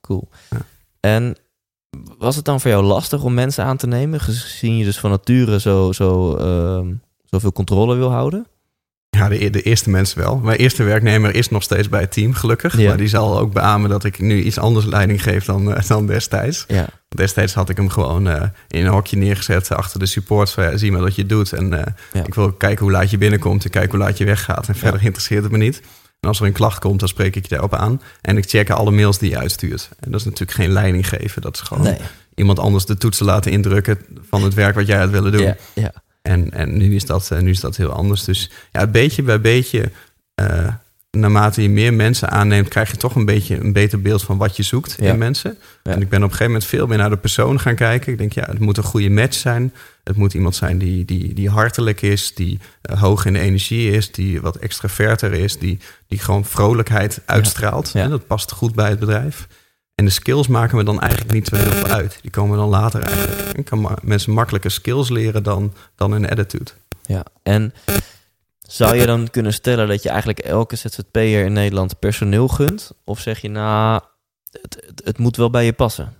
cool. Ja. En was het dan voor jou lastig om mensen aan te nemen, gezien je dus van nature zo, zo, ehm, zoveel controle wil houden? Ja, de, de eerste mensen wel. Mijn eerste werknemer is nog steeds bij het team, gelukkig. Ja. Maar die zal ook beamen dat ik nu iets anders leiding geef dan, eh, dan destijds. Ja, Destijds had ik hem gewoon eh, in een hokje neergezet achter de support. Van, ja, zie maar wat je doet. En eh, Ja. ik wil kijken hoe laat je binnenkomt en kijken hoe laat je weggaat. En verder interesseert het me niet. En als er een klacht komt, dan spreek ik je daarop aan. En ik check alle mails die je uitstuurt. En dat is natuurlijk geen leiding geven. Dat is gewoon nee. iemand anders de toetsen laten indrukken van het werk wat jij had willen doen. Ja, ja. En, en nu, is dat, eh, nu is dat heel anders. Dus ja, beetje bij beetje, eh, naarmate je meer mensen aanneemt, krijg je toch een beetje een beter beeld van wat je zoekt Ja. in mensen. Ja. En ik ben op een gegeven moment veel meer naar de persoon gaan kijken. Ik denk, ja, het moet een goede match zijn. Het moet iemand zijn die, die, die hartelijk is, die eh, hoog in de energie is, die wat extraverter is, die, die gewoon vrolijkheid uitstraalt. Ja. En dat past goed bij het bedrijf. En de skills maken we dan eigenlijk niet zo heel veel uit. Die komen dan later eigenlijk. Ik kan ma- mensen makkelijker skills leren dan, dan een attitude. Ja, en zou je dan kunnen stellen dat je eigenlijk elke ZZP'er in Nederland personeel gunt? Of zeg je, nou, het, het, het moet wel bij je passen?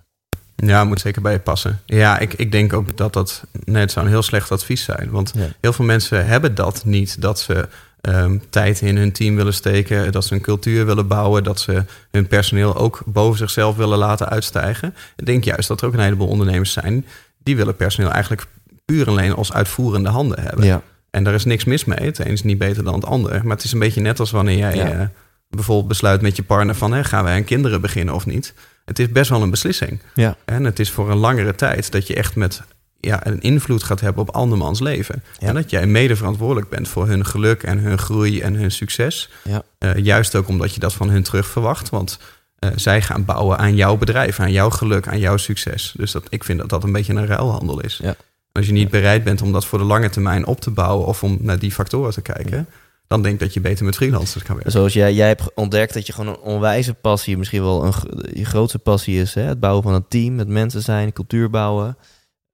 Ja, moet zeker bij je passen. Ja, ik, ik denk ook dat dat net zou een heel slecht advies zijn. Want Ja. heel veel mensen hebben dat niet. Dat ze ehm, tijd in hun team willen steken. Dat ze een cultuur willen bouwen. Dat ze hun personeel ook boven zichzelf willen laten uitstijgen. Ik denk juist dat er ook een heleboel ondernemers zijn... die willen personeel eigenlijk puur alleen als uitvoerende handen hebben. Ja, En daar is niks mis mee. Het een is niet beter dan het ander. Maar het is een beetje net als wanneer jij Ja. eh, bijvoorbeeld besluit met je partner van... Hè, gaan wij aan kinderen beginnen of niet? Het is best wel een beslissing. ja, En het is voor een langere tijd dat je echt met ja, een invloed gaat hebben op andermans leven. Ja. En dat jij mede verantwoordelijk bent voor hun geluk en hun groei en hun succes. Ja. Eh, juist ook omdat je dat van hun terug verwacht. Want eh, zij gaan bouwen aan jouw bedrijf, aan jouw geluk, aan jouw succes. Dus dat, ik vind dat dat een beetje een ruilhandel is. Ja. Als je niet bereid bent om dat voor de lange termijn op te bouwen of om naar die factoren te kijken, dan denk ik dat je beter met freelancers kan werken. Zoals jij, jij hebt ontdekt dat je gewoon een onwijze passie, misschien wel een, je grootste passie is, hè? het bouwen van een team, met mensen zijn, cultuur bouwen,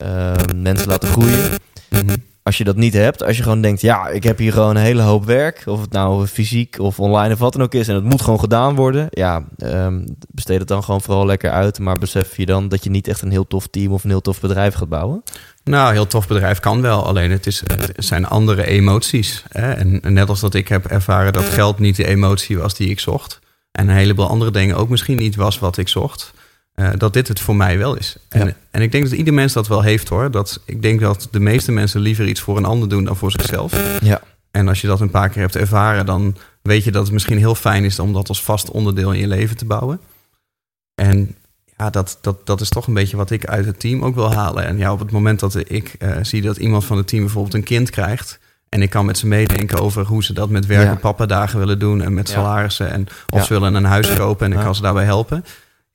ehm, mensen laten groeien. Mhm. Als je dat niet hebt, als je gewoon denkt, ja, ik heb hier gewoon een hele hoop werk, of het nou fysiek of online of wat dan ook is, en het moet gewoon gedaan worden, ja, ehm, besteed het dan gewoon vooral lekker uit, maar besef je dan dat je niet echt een heel tof team of een heel tof bedrijf gaat bouwen? Nou, een heel tof bedrijf kan wel. Alleen het, is, het zijn andere emoties. Hè? En net als dat ik heb ervaren dat geld niet de emotie was die ik zocht. En een heleboel andere dingen ook misschien niet was wat ik zocht. Eh, dat dit het voor mij wel is. En, Ja. en ik denk dat ieder mens dat wel heeft hoor. Dat, ik denk dat de meeste mensen liever iets voor een ander doen dan voor zichzelf. Ja. En als je dat een paar keer hebt ervaren, dan weet je dat het misschien heel fijn is om dat als vast onderdeel in je leven te bouwen. En ja, dat, dat, dat is toch een beetje wat ik uit het team ook wil halen. En ja, op het moment dat ik eh, zie dat iemand van het team bijvoorbeeld een kind krijgt. En ik kan met ze meedenken over hoe ze dat met werk Ja. en papadagen willen doen. En met Ja. salarissen. En of Ja. ze willen een huis kopen en ik Ja. kan ze daarbij helpen.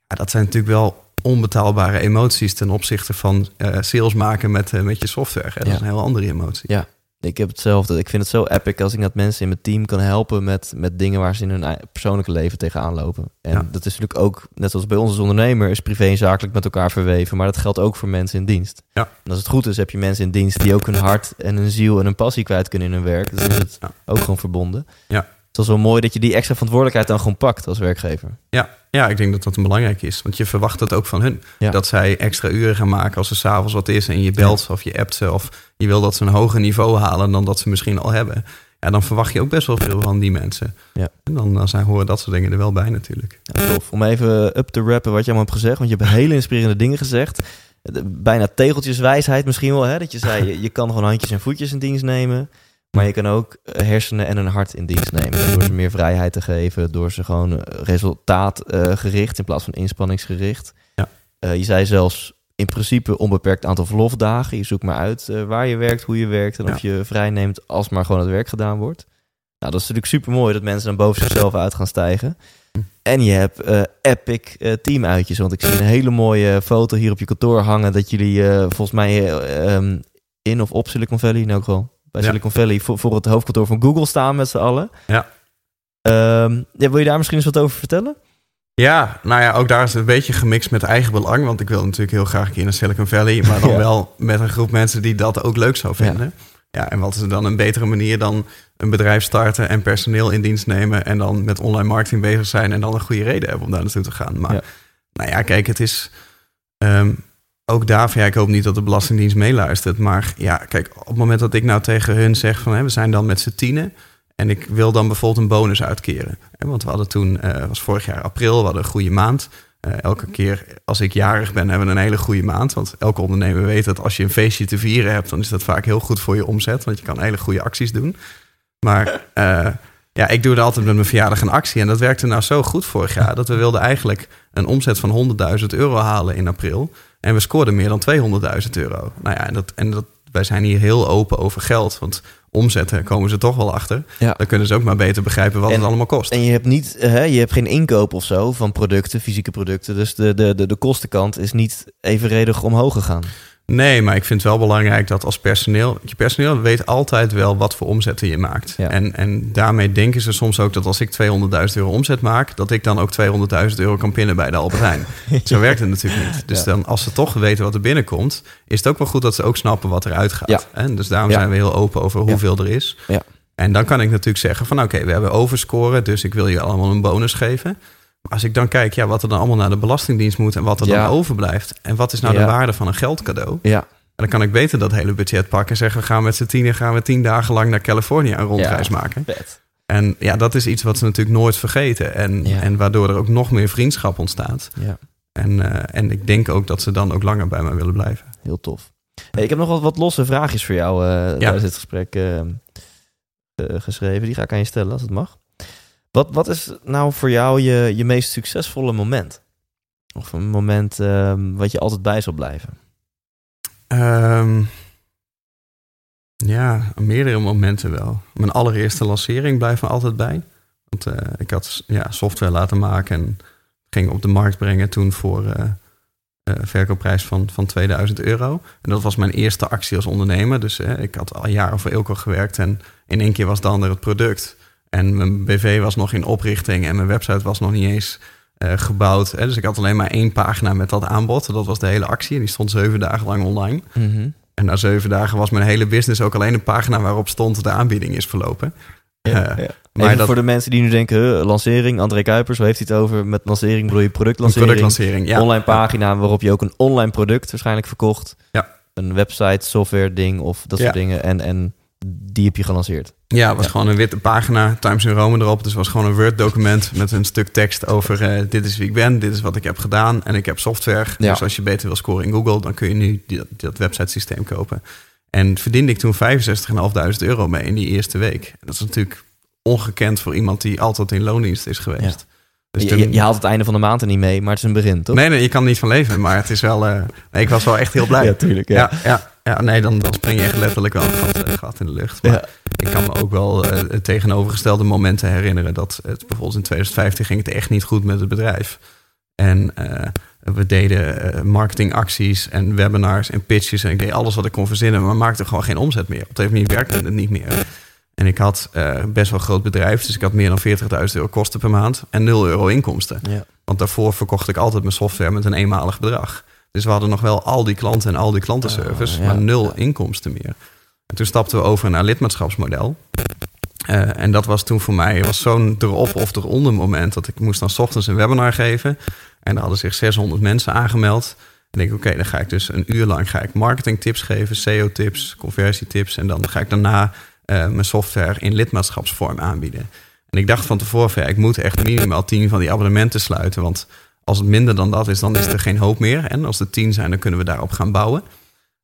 Ja, dat zijn natuurlijk wel onbetaalbare emoties ten opzichte van eh, sales maken met, eh, met je software. Hè? Dat Ja. is een heel andere emotie. Ja, ik heb hetzelfde. Ik vind het zo epic als ik dat mensen in mijn team kan helpen met, met dingen waar ze in hun persoonlijke leven tegenaan lopen. En Ja. dat is natuurlijk ook, net zoals bij ons als ondernemer, is privé en zakelijk met elkaar verweven. Maar dat geldt ook voor mensen in dienst. Ja. En als het goed is, heb je mensen in dienst die ook hun hart en hun ziel en hun passie kwijt kunnen in hun werk. Dus is het Ja. ook gewoon verbonden. Ja. Het is wel mooi dat je die extra verantwoordelijkheid dan gewoon pakt als werkgever. Ja, ja, ik denk dat dat een belangrijk is. Want je verwacht het ook van hun. Ja. Dat zij extra uren gaan maken als er s'avonds wat is en je belt of je appt ze. Of je wil dat ze een hoger niveau halen dan dat ze misschien al hebben. Ja, dan verwacht je ook best wel veel van die mensen. Ja. En dan, dan zijn, horen dat soort dingen er wel bij natuurlijk. Ja, tof. Om even up te rappen wat je allemaal hebt gezegd. Want je hebt hele inspirerende dingen gezegd. De- Bijna tegeltjeswijsheid misschien wel. Hè? Dat je zei, je, je kan gewoon handjes en voetjes in dienst nemen. Maar je kan ook eh, hersenen en een hart in dienst nemen. Door ze meer vrijheid te geven. Door ze gewoon resultaatgericht in plaats van inspanningsgericht. Ja. Eh, je zei zelfs in principe onbeperkt aantal verlofdagen. Je zoekt maar uit eh, waar je werkt, hoe je werkt en of je vrij neemt als maar gewoon het werk gedaan wordt. Nou, dat is natuurlijk super mooi dat mensen dan boven zichzelf uit gaan stijgen. En je hebt eh, epic uh, teamuitjes. Want ik zie een hele mooie foto hier op je kantoor hangen. Dat jullie eh, volgens mij um, in of op Silicon Valley, in elk geval bij. Silicon Valley, voor, voor het hoofdkantoor van Google staan met z'n allen. Ja. Ehm, ja, wil je daar misschien eens wat over vertellen? Ja, nou ja, ook daar is het een beetje gemixt met eigen belang. Want ik wil natuurlijk heel graag een keer naar Silicon Valley. Maar dan Ja. wel met een groep mensen die dat ook leuk zou vinden. Ja. en wat is er dan een betere manier dan een bedrijf starten en personeel in dienst nemen. En dan met online marketing bezig zijn. En dan een goede reden hebben om daar naartoe te gaan. Maar Ja. nou ja, kijk, het is. ehm, ook daarvan, ja, ik hoop niet dat de Belastingdienst meeluistert. Maar ja, kijk, op het moment dat ik nou tegen hun zeg van hè, we zijn dan met z'n tienen. En ik wil dan bijvoorbeeld een bonus uitkeren. Hè, Want we hadden toen, eh was vorig jaar april, we hadden een goede maand. Eh, elke keer als ik jarig ben, hebben we een hele goede maand. Want elke ondernemer weet dat als je een feestje te vieren hebt, dan is dat vaak heel goed voor je omzet. Want je kan hele goede acties doen. Maar eh, ja, ik doe er altijd met mijn verjaardag een actie. En dat werkte nou zo goed vorig jaar dat we wilden eigenlijk een omzet van 100.000 euro halen in april. En we scoorden meer dan 200.000 euro. Nou ja, en, dat, en dat, wij zijn hier heel open over geld. Want omzetten komen ze toch wel achter. Ja. Dan kunnen ze ook maar beter begrijpen wat En- het allemaal kost. En je hebt niet, hè, je hebt geen inkoop of zo van producten, fysieke producten. Dus de, de, de, de kostenkant is niet evenredig omhoog gegaan. Nee, maar ik vind het wel belangrijk dat als personeel... Je personeel weet altijd wel wat voor omzetten je maakt. Ja. En, en daarmee denken ze soms ook dat als ik 200.000 euro omzet maak... dat ik dan ook 200.000 euro kan pinnen bij de Albert Heijn. Zo werkt het natuurlijk niet. Dus Ja. dan, als ze toch weten wat er binnenkomt... is het ook wel goed dat ze ook snappen wat eruit gaat. En dus daarom zijn we heel open over hoeveel er is. Ja. En dan kan ik natuurlijk zeggen van... oké, we hebben overscoren, dus ik wil je allemaal een bonus geven... Als ik dan kijk ja, wat er dan allemaal naar de Belastingdienst moet... en wat er Ja. dan overblijft... en wat is nou Ja. de waarde van een geldcadeau... Ja, en dan kan ik beter dat hele budget pakken en zeggen: we gaan met z'n tienen gaan we tien dagen lang naar Californië een rondreis Ja. maken. vet. En ja, dat is iets wat ze natuurlijk nooit vergeten. En, en waardoor er ook nog meer vriendschap ontstaat. Ja, En, eh, en ik denk ook dat ze dan ook langer bij mij willen blijven. heel tof. Hey, ik heb nog wat, wat losse vraagjes voor jou eh tijdens dit gesprek eh, geschreven. Die ga ik aan je stellen als het mag. Wat, wat is nou voor jou je, je meest succesvolle moment? Of een moment ehm, wat je altijd bij zal blijven? Ehm, ja, meerdere momenten wel. Mijn allereerste lancering blijft me altijd bij. Want eh, ik had ja, software laten maken en ging op de markt brengen toen voor eh, eh, verkoopprijs van, van 2000 euro. En dat was mijn eerste actie als ondernemer. Dus ik had al jaren voor Ilko gewerkt en in één keer was dan er het product. En mijn BV was nog in oprichting en mijn website was nog niet eens eh, gebouwd. Hè. Dus ik had alleen maar één pagina met dat aanbod. Dat was de hele actie en die stond zeven dagen lang online. En na zeven dagen was mijn hele business ook alleen een pagina waarop stond de aanbieding is verlopen. Ja, Eh, ja. maar Even dat- voor de mensen die nu denken, huh, lancering, André Kuipers, hoe heeft hij het over? Met lancering bedoel je productlancering, productlancering, ja. online pagina waarop je ook een online product waarschijnlijk verkocht. Ja. Een website, software ding of dat soort dingen. En, en die heb je gelanceerd. Ja, het was Ja. gewoon een witte pagina, Times New Roman erop. Dus het was gewoon een Word-document met een stuk tekst over... eh, dit is wie ik ben, dit is wat ik heb gedaan en ik heb software. Ja. Dus als je beter wil scoren in Google, dan kun je nu die- dat, websitesysteem kopen. En verdiende ik toen 65.500 euro mee in die eerste week. Dat is natuurlijk ongekend voor iemand die altijd in loondienst is geweest. Dus je, toen- je, je haalt het einde van de maand er niet mee, maar het is een begin, toch? Nee, nee, je kan er niet van leven, maar het is wel... eh, nee, ik was wel echt heel blij. Ja, tuurlijk. Ja. Ja, ja, ja, nee, dan, dan spring je echt letterlijk wel een gat, eh, gat in de lucht. Maar Ja. ik kan me ook wel eh, tegenovergestelde momenten herinneren. Dat het, bijvoorbeeld in 2015 ging het echt niet goed met het bedrijf. En eh, we deden marketingacties en webinars en pitches. En ik deed alles wat ik kon verzinnen, maar maakte gewoon geen omzet meer. Op een manier werkte het niet meer. En ik had best wel een groot bedrijf, dus ik had meer dan 40.000 euro kosten per maand en 0 euro inkomsten. Ja. Want daarvoor verkocht ik altijd mijn software met een eenmalig bedrag. Dus we hadden nog wel al die klanten en al die klantenservice, Oh, ja. maar nul Ja. inkomsten meer. En toen stapten we over naar lidmaatschapsmodel. Eh, en dat was toen voor mij was zo'n erop of eronder moment dat ik moest dan 's ochtends een webinar geven. En er hadden zich 600 mensen aangemeld. En ik denk, oké, dan ga ik dus een uur lang ga ik marketingtips geven, SEO-tips, conversietips. En dan ga ik daarna eh, mijn software in lidmaatschapsvorm aanbieden. En ik dacht van tevoren, ja, ik moet echt minimaal 10 van die abonnementen sluiten. Want als het minder dan dat is, dan is er geen hoop meer. En als er 10 zijn, dan kunnen we daarop gaan bouwen.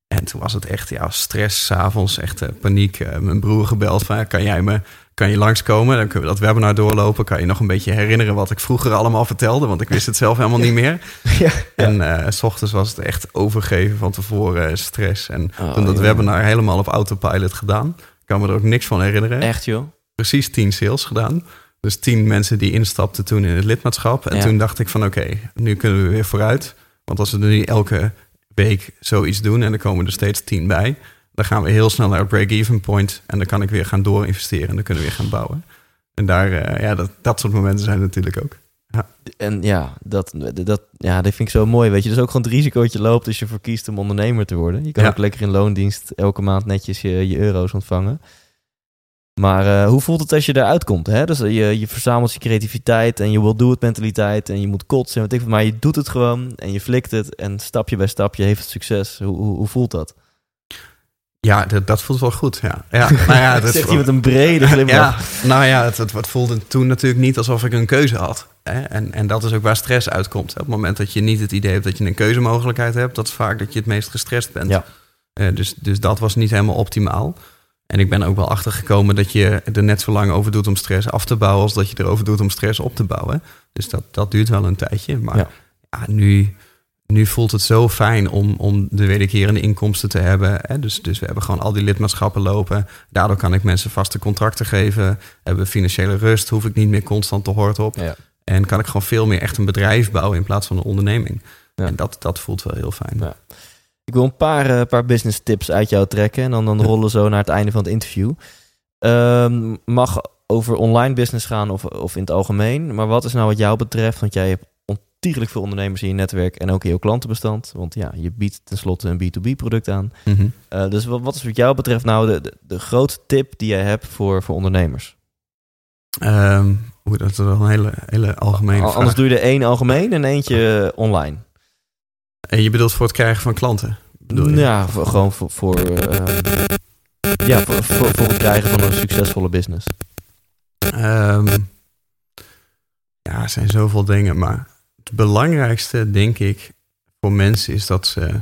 En En toen was het echt ja, stress, s'avonds, echt eh, paniek. Eh, mijn broer gebeld van, kan jij me, kan je langskomen? Dan kunnen we dat webinar doorlopen. Kan je nog een beetje herinneren wat ik vroeger allemaal vertelde? Want ik wist het zelf helemaal niet meer. Ja. En eh, s ochtends was het echt overgeven van tevoren, stress. En Oh, toen dat joh. webinar helemaal op autopilot gedaan. Ik kan me er ook niks van herinneren. Echt joh? Precies tien sales gedaan. Dus tien mensen die instapten toen in het lidmaatschap. En Ja. toen dacht ik van oké, nu kunnen we weer vooruit. Want als we nu elke week zoiets doen en er komen er steeds tien bij, dan gaan we heel snel naar het break-even point. En dan kan ik weer gaan doorinvesteren en dan kunnen we weer gaan bouwen. En daar, eh, ja, dat, dat soort momenten zijn natuurlijk ook. En ja dat, dat, ja, dat vind ik zo mooi. Weet je, dus ook gewoon het risico dat je loopt als je voor kiest om ondernemer te worden. Je kan Ja. ook lekker in loondienst elke maand netjes je, je euro's ontvangen. Maar eh, hoe voelt het als je eruit komt? Hè? Dus je, je verzamelt je creativiteit en je will do it mentaliteit en je moet kotsen en wat ik maar je doet het gewoon en je flikt het en stapje bij stapje heeft het succes. Hoe, hoe, hoe voelt dat? Ja, dat, dat voelt wel goed. Ja, ja nou ja, dat Zegt hij met een brede glimlach. Ja, nou ja, het, het, het voelde toen natuurlijk niet alsof ik een keuze had. Hè? En, en dat is ook waar stress uitkomt. Op het moment dat je niet het idee hebt dat je een keuzemogelijkheid hebt, dat is vaak dat je het meest gestrest bent. Ja. Eh, dus, dus dat was niet helemaal optimaal. En ik ben ook wel achtergekomen dat je er net zo lang over doet om stress af te bouwen als dat je erover doet om stress op te bouwen. Dus dat, dat duurt wel een tijdje. Maar Ja. ja. nu, nu voelt het zo fijn om, om de wederkerende inkomsten te hebben. Hè? Dus, dus we hebben gewoon al die lidmaatschappen lopen. Daardoor kan ik mensen vaste contracten geven. Hebben financiële rust. Hoef ik niet meer constant te hort op. Ja. En kan ik gewoon veel meer echt een bedrijf bouwen in plaats van een onderneming. Ja. En dat, dat voelt wel heel fijn. Ja. Ik wil een paar, eh, paar business tips uit jou trekken en dan, dan rollen we zo naar het einde van het interview. Ehm, mag over online business gaan of, of in het algemeen. Maar wat is nou wat jou betreft, want jij hebt ontiegelijk veel ondernemers in je netwerk en ook in je klantenbestand. Want ja, je biedt tenslotte een B2B product aan. Mhm. Eh, dus wat, wat is wat jou betreft nou de, de, de grootste tip die jij hebt voor, voor ondernemers? Ehm, Oeh, dat is wel een hele, hele algemene Al-. Anders doe je er één algemeen en eentje eh, online. En je bedoelt voor het krijgen van klanten? Ja, voor, gewoon voor, voor, ehm, ja, voor, voor, voor het krijgen van een succesvolle business. Ehm, ja, er zijn zoveel dingen. Maar het belangrijkste, denk ik, voor mensen is dat ze...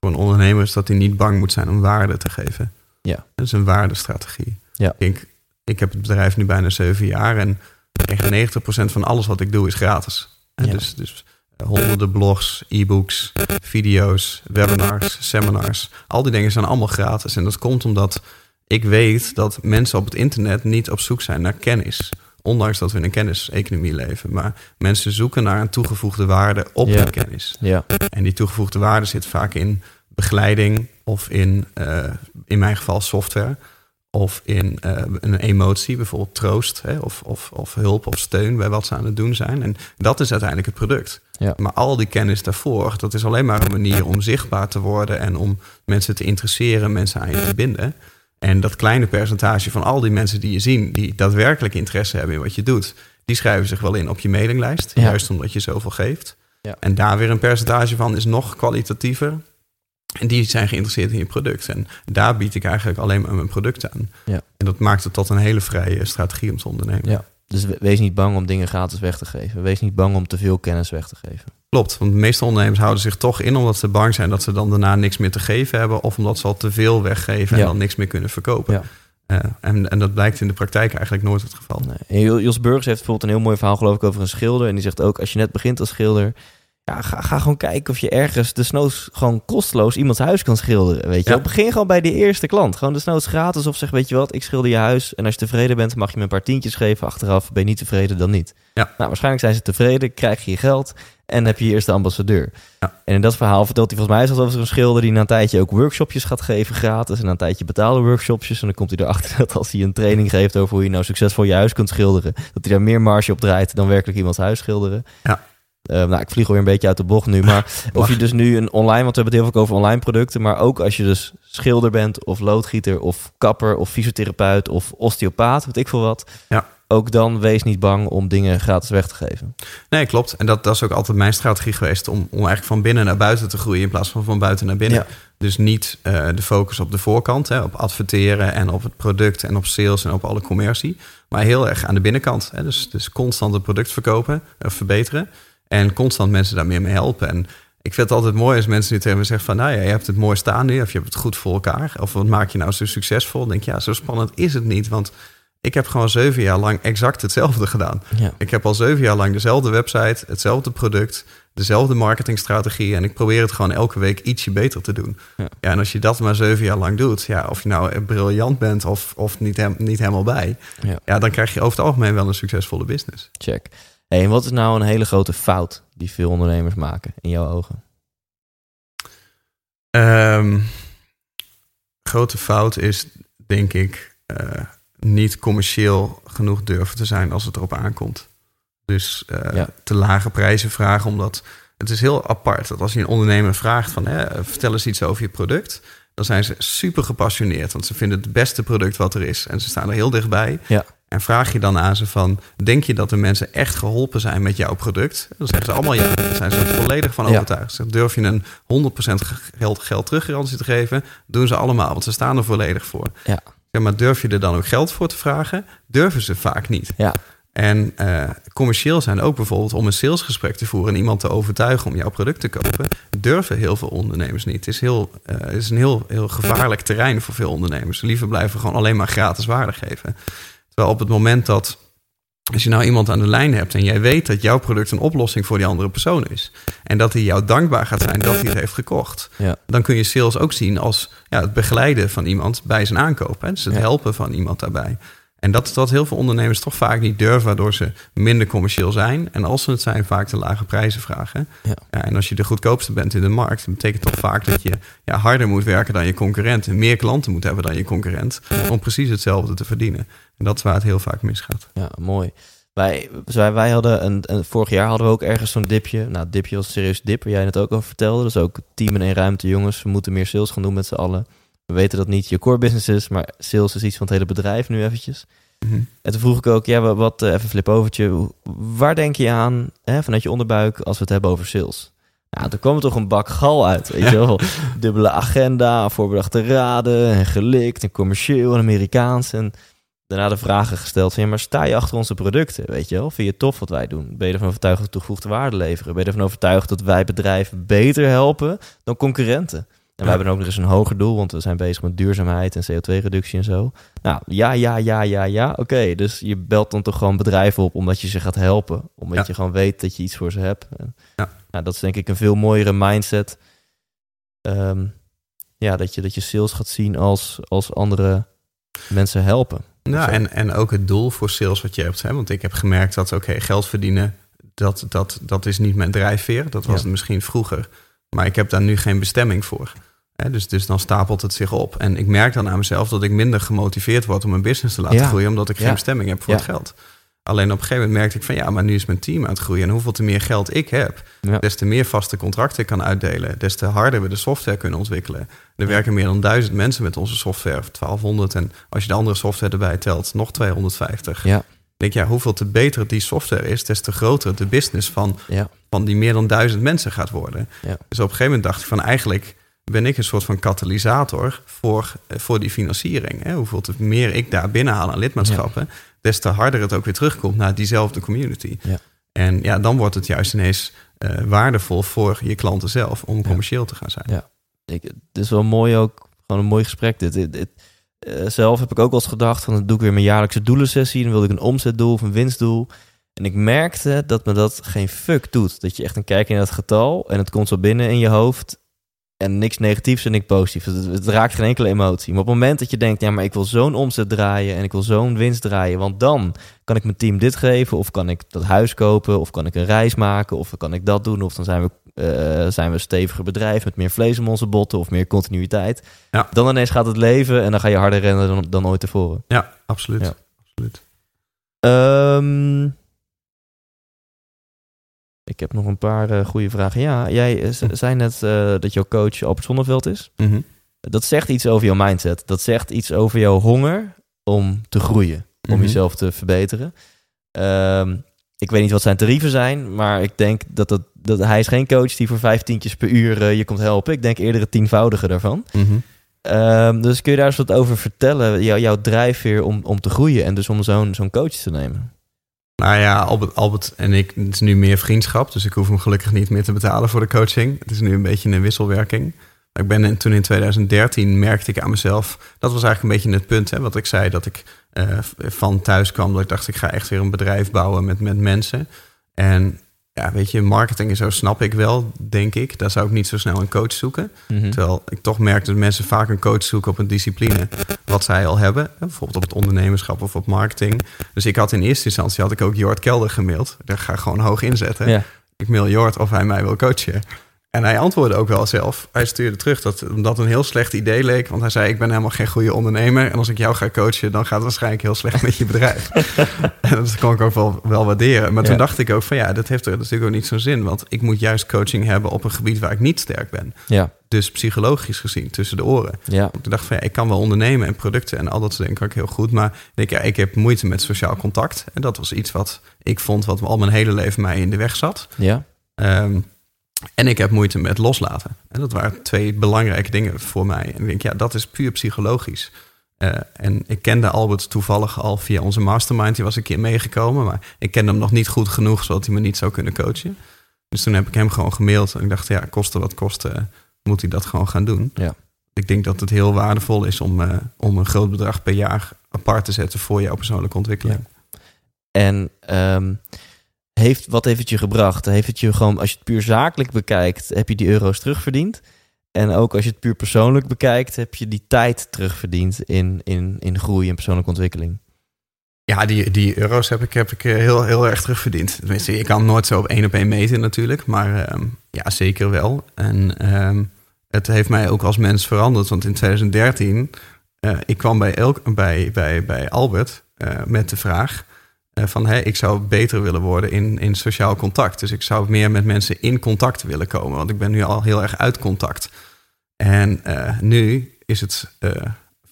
Voor een ondernemer is dat hij niet bang moet zijn om waarde te geven. Ja. Dat is een waardestrategie. Ja. Ik, denk, ik heb het bedrijf nu bijna zeven jaar... en echt 90% van alles wat ik doe is gratis. Ja. Dus, dus honderden blogs, e-books, video's, webinars, seminars. Al die dingen zijn allemaal gratis. En dat komt omdat ik weet dat mensen op het internet niet op zoek zijn naar kennis. Ondanks dat we in een kenniseconomie leven. Maar mensen zoeken naar een toegevoegde waarde op Ja. hun kennis. Ja, En die toegevoegde waarde zit vaak in begeleiding of in, eh, in mijn geval, software. Of in eh, een emotie, bijvoorbeeld troost hè, of, of, of hulp of steun bij wat ze aan het doen zijn. En dat is uiteindelijk het product. Ja. Maar al die kennis daarvoor, dat is alleen maar een manier om zichtbaar te worden en om mensen te interesseren, mensen aan je te binden. En dat kleine percentage van al die mensen die je ziet, die daadwerkelijk interesse hebben in wat je doet, die schrijven zich wel in op je mailinglijst, Ja. juist omdat je zoveel geeft. Ja. En daar weer een percentage van is nog kwalitatiever. En die zijn geïnteresseerd in je product. En daar bied ik eigenlijk alleen maar mijn product aan. Ja. En dat maakt het tot een hele vrije strategie om te ondernemen. ja. Dus we- wees niet bang om dingen gratis weg te geven. Wees niet bang om te veel kennis weg te geven. Klopt, want de meeste ondernemers houden zich toch in omdat ze bang zijn dat ze dan daarna niks meer te geven hebben. Of omdat ze al te veel weggeven Ja. en dan niks meer kunnen verkopen. Ja. Eh, en, en dat blijkt in de praktijk eigenlijk nooit het geval. Nee. En Jo- Jos Burgers heeft bijvoorbeeld een heel mooi verhaal geloof ik over een schilder. En die zegt ook, als je net begint als schilder... Ja, ga, ga gewoon kijken of je ergens desnoods gewoon kosteloos iemands huis kan schilderen. Weet je Ja. Begin gewoon bij de eerste klant. Gewoon desnoods gratis of zeg, weet je wat, ik schilder je huis. En als je tevreden bent, mag je me een paar tientjes geven. Achteraf ben je niet tevreden, dan niet. Ja. Nou, waarschijnlijk zijn ze tevreden, krijg je je geld en heb je je eerste ambassadeur. Ja. En in dat verhaal vertelt hij volgens mij zelfs over een schilder die na een tijdje ook workshopjes gaat geven gratis. En na een tijdje betaalde workshopjes. En dan komt hij erachter dat als hij een training geeft over hoe je nou succesvol je huis kunt schilderen, dat hij daar meer marge op draait dan werkelijk iemands huis schilderen. Ja. Eh, nou, ik vlieg alweer een beetje uit de bocht nu. Maar of je dus nu een online, want we hebben het heel vaak over online producten. Maar ook als je dus schilder bent, of loodgieter, of kapper, of fysiotherapeut, of osteopaat, weet ik veel wat. Ja. Ook dan wees niet bang om dingen gratis weg te geven. Nee, klopt. En dat, dat is ook altijd mijn strategie geweest om, om eigenlijk van binnen naar buiten te groeien in plaats van van buiten naar binnen. Ja. Dus niet eh, de focus op de voorkant, hè, op adverteren en op het product en op sales en op alle commercie. Maar heel erg aan de binnenkant. Hè. Dus, dus constant het product verkopen, of verbeteren. En constant mensen daar meer mee helpen. En ik vind het altijd mooi als mensen nu tegen me zeggen van... nou ja, je hebt het mooi staan nu, of je hebt het goed voor elkaar. Of wat maak je nou zo succesvol? Dan denk ik, ja, zo spannend is het niet. Want ik heb gewoon zeven jaar lang exact hetzelfde gedaan. Ja. Ik heb al zeven jaar lang dezelfde website, hetzelfde product... dezelfde marketingstrategie... en ik probeer het gewoon elke week ietsje beter te doen. Ja. Ja, en als je dat maar zeven jaar lang doet... ja, of je nou briljant bent of, of niet, hem, niet helemaal bij... Ja. Ja. dan krijg je over het algemeen wel een succesvolle business. Check. Hey, en wat is nou een hele grote fout die veel ondernemers maken in jouw ogen? Ehm, grote fout is, denk ik, eh, niet commercieel genoeg durven te zijn als het erop aankomt. Dus eh, Ja. te lage prijzen vragen, omdat het is heel apart dat als je een ondernemer vraagt van hè, vertel eens iets over je product, dan zijn ze super gepassioneerd, want ze vinden het beste product wat er is en ze staan er heel dichtbij. Ja. En vraag je dan aan ze van, denk je dat de mensen echt geholpen zijn met jouw product? Dan zeggen ze allemaal ja, daar zijn ze er volledig van overtuigd. Durf je een 100% geld, geld teruggarantie te geven? Doen ze allemaal, want ze staan er volledig voor. Ja. Ja, maar durf je er dan ook geld voor te vragen? Durven ze vaak niet. Ja, En eh, commercieel zijn ook bijvoorbeeld om een salesgesprek te voeren en iemand te overtuigen om jouw product te kopen, durven heel veel ondernemers niet. Het is, heel, eh, het is een heel, heel gevaarlijk terrein voor veel ondernemers. Ze liever blijven gewoon alleen maar gratis waarde geven. Terwijl op het moment dat, als je nou iemand aan de lijn hebt en jij weet dat jouw product een oplossing voor die andere persoon is, en dat hij jou dankbaar gaat zijn dat hij het heeft gekocht, ja, dan kun je sales ook zien als ja, het begeleiden van iemand bij zijn aankoop. Hè? Dus het Ja. helpen van iemand daarbij. En dat is wat heel veel ondernemers toch vaak niet durven, waardoor ze minder commercieel zijn. En als ze het zijn, vaak de lage prijzen vragen. Ja. en als je de goedkoopste bent in de markt, dat betekent toch vaak dat je ja, harder moet werken dan je concurrent. En meer klanten moet hebben dan je concurrent. Om precies hetzelfde te verdienen. En dat is waar het heel vaak misgaat. ja, mooi. Wij, dus wij, hadden een, een, vorig jaar hadden we ook ergens zo'n dipje. Nou, dipje was een serieus dip, waar jij het ook over vertelde. Dus ook team in één ruimte, jongens. We moeten meer sales gaan doen met z'n allen. We weten dat niet je core business is, maar sales is iets van het hele bedrijf nu eventjes. Mhm. En toen vroeg ik ook, ja, wat, eh, even flip overtje. Waar denk je aan hè, vanuit je onderbuik als we het hebben over sales? Nou, toen kwam er toch een bak gal uit. Weet je wel? Dubbele agenda, voorbedachte raden, en gelikt, en commercieel, en Amerikaans. En daarna de vragen gesteld van, ja, maar sta je achter onze producten? Weet je wel? Vind je het tof wat wij doen? Ben je ervan overtuigd dat we toegevoegde waarde leveren? Ben je ervan overtuigd dat wij bedrijven beter helpen dan concurrenten? En Ja. hebben ook nog eens een hoger doel, want we zijn bezig met duurzaamheid en CO2-reductie en zo. Nou, ja, ja, ja, ja, ja. Oké, dus je belt dan toch gewoon bedrijven op omdat je ze gaat helpen. Omdat Ja. je gewoon weet dat je iets voor ze hebt. En, Ja. Nou, dat is denk ik een veel mooiere mindset. Ehm, ja, dat je, dat je sales gaat zien als, als andere mensen helpen. Nou, Zo. en, en ook het doel voor sales wat je hebt. Hè? Want ik heb gemerkt dat, oké, geld verdienen, dat, dat, dat is niet mijn drijfveer. Dat was Ja. het misschien vroeger. Maar ik heb daar nu geen bestemming voor. Dus, dus dan stapelt het zich op. En ik merk dan aan mezelf dat ik minder gemotiveerd word om mijn business te laten Ja. groeien, omdat ik Ja. geen bestemming heb voor Ja. het geld. Alleen op een gegeven moment merkte ik van ja, maar nu is mijn team aan het groeien. En hoeveel te meer geld ik heb, des te meer vaste contracten ik kan uitdelen, des te harder we de software kunnen ontwikkelen. Er werken meer dan duizend mensen met onze software, of 1200. En als je de andere software erbij telt, nog 250. Ja, Ik denk ja, hoeveel te beter die software is, des te groter de business van, van die meer dan duizend mensen gaat worden. Dus op een gegeven moment dacht ik van eigenlijk ben ik een soort van katalysator voor, eh, voor die financiering. Hè? Hoeveel te meer ik daar binnenhaal aan lidmaatschappen, des te harder het ook weer terugkomt naar diezelfde community. Ja. En ja, dan wordt het juist ineens eh, waardevol voor je klanten zelf om commercieel te gaan zijn. Ja. ik, het is wel mooi ook. Gewoon een mooi gesprek dit. dit, dit. Eh, zelf heb ik ook wel eens gedacht van... dan doe ik weer mijn jaarlijkse doelensessie. Dan wilde ik een omzetdoel of een winstdoel. En ik merkte dat me dat geen fuck doet. Dat je echt een kijk in dat getal... en het komt zo binnen in je hoofd... En niks negatiefs en niks positiefs. Het, het raakt geen enkele emotie. Maar op het moment dat je denkt, ja, maar ik wil zo'n omzet draaien en ik wil zo'n winst draaien, want dan kan ik mijn team dit geven, of kan ik dat huis kopen, of kan ik een reis maken, of kan ik dat doen, of dan zijn we, eh, zijn we een steviger bedrijf met meer vlees om onze botten of meer continuïteit. Ja. Dan ineens gaat het leven en dan ga je harder rennen dan, dan ooit tevoren. Ja, absoluut. Ja. absoluut. Ehm, ik heb nog een paar eh, goede vragen. Ja, jij eh, zei net eh, dat jouw coach Albert Zonneveld is. Mhm. Dat zegt iets over jouw mindset. Dat zegt iets over jouw honger om te groeien. Om Mhm. jezelf te verbeteren. Ehm, ik weet niet wat zijn tarieven zijn, maar ik denk dat, dat, dat hij is geen coach die voor vijftientjes per uur je komt helpen. Ik denk eerder het tienvoudige daarvan. Mhm. Ehm, dus kun je daar eens wat over vertellen? Jou, jouw drijfveer om, om te groeien en dus om zo'n zo'n coach te nemen. Nou ja, Albert, Albert en ik, het is nu meer vriendschap. Dus ik hoef hem gelukkig niet meer te betalen voor de coaching. Het is nu een beetje een wisselwerking. Ik ben toen in 2013 merkte ik aan mezelf. Dat was eigenlijk een beetje het punt. Hè, wat ik zei, dat ik eh, van thuis kwam. Dat ik dacht, ik ga echt weer een bedrijf bouwen met, met mensen. En ja, weet je, marketing en zo snap ik wel, denk ik. Daar zou ik niet zo snel een coach zoeken. Mhm. Terwijl ik toch merk dat mensen vaak een coach zoeken op een discipline wat zij al hebben. Bijvoorbeeld op het ondernemerschap of op marketing. Dus ik had in eerste instantie had ik ook Jort Kelder gemaild. Daar ga ik gewoon hoog inzetten. Ja. Ik mail Jort of hij mij wil coachen. En hij antwoordde ook wel zelf. Hij stuurde terug dat dat een heel slecht idee leek. Want hij zei, ik ben helemaal geen goede ondernemer. En als ik jou ga coachen, dan gaat het waarschijnlijk heel slecht met je bedrijf. en dat kon ik ook wel, wel waarderen. Maar toen dacht ik ook van ja, dat heeft er natuurlijk ook niet zo'n zin. Want ik moet juist coaching hebben op een gebied waar ik niet sterk ben. Ja, Dus psychologisch gezien, tussen de oren. ja, Ik dacht van ja, ik kan wel ondernemen en producten en al dat soort dingen kan ik heel goed. Maar ik denk, ja, ik heb moeite met sociaal contact. En dat was iets wat ik vond wat al mijn hele leven mij in de weg zat. ja. Ehm, en ik heb moeite met loslaten. En dat waren twee belangrijke dingen voor mij. En ik denk, ja, dat is puur psychologisch. Eh, en ik kende Albert toevallig al via onze mastermind. Die was een keer meegekomen. Maar ik kende hem nog niet goed genoeg, zodat hij me niet zou kunnen coachen. Dus toen heb ik hem gewoon gemaild. En ik dacht, ja, koste wat koste, moet hij dat gewoon gaan doen. Ja. Ik denk dat het heel waardevol is om, eh, om een groot bedrag per jaar apart te zetten voor jouw persoonlijke ontwikkeling. En ehm, heeft, wat heeft het je gebracht? Heeft het je gewoon, als je het puur zakelijk bekijkt, heb je die euro's terugverdiend? En ook als je het puur persoonlijk bekijkt, heb je die tijd terugverdiend in, in, in groei en persoonlijke ontwikkeling. Ja, die, die euro's heb ik, heb ik eh, heel, heel erg terugverdiend. Tenminste, ik kan nooit zo op één op één meten natuurlijk. Maar ehm, ja, zeker wel. En ehm, het heeft mij ook als mens veranderd. Want in 2013, eh, ik kwam bij, elk, bij, bij, bij Albert eh, met de vraag van... Hey, ik zou beter willen worden in, in sociaal contact. Dus ik zou meer met mensen in contact willen komen. Want ik ben nu al heel erg uit contact. En eh, nu is het eh,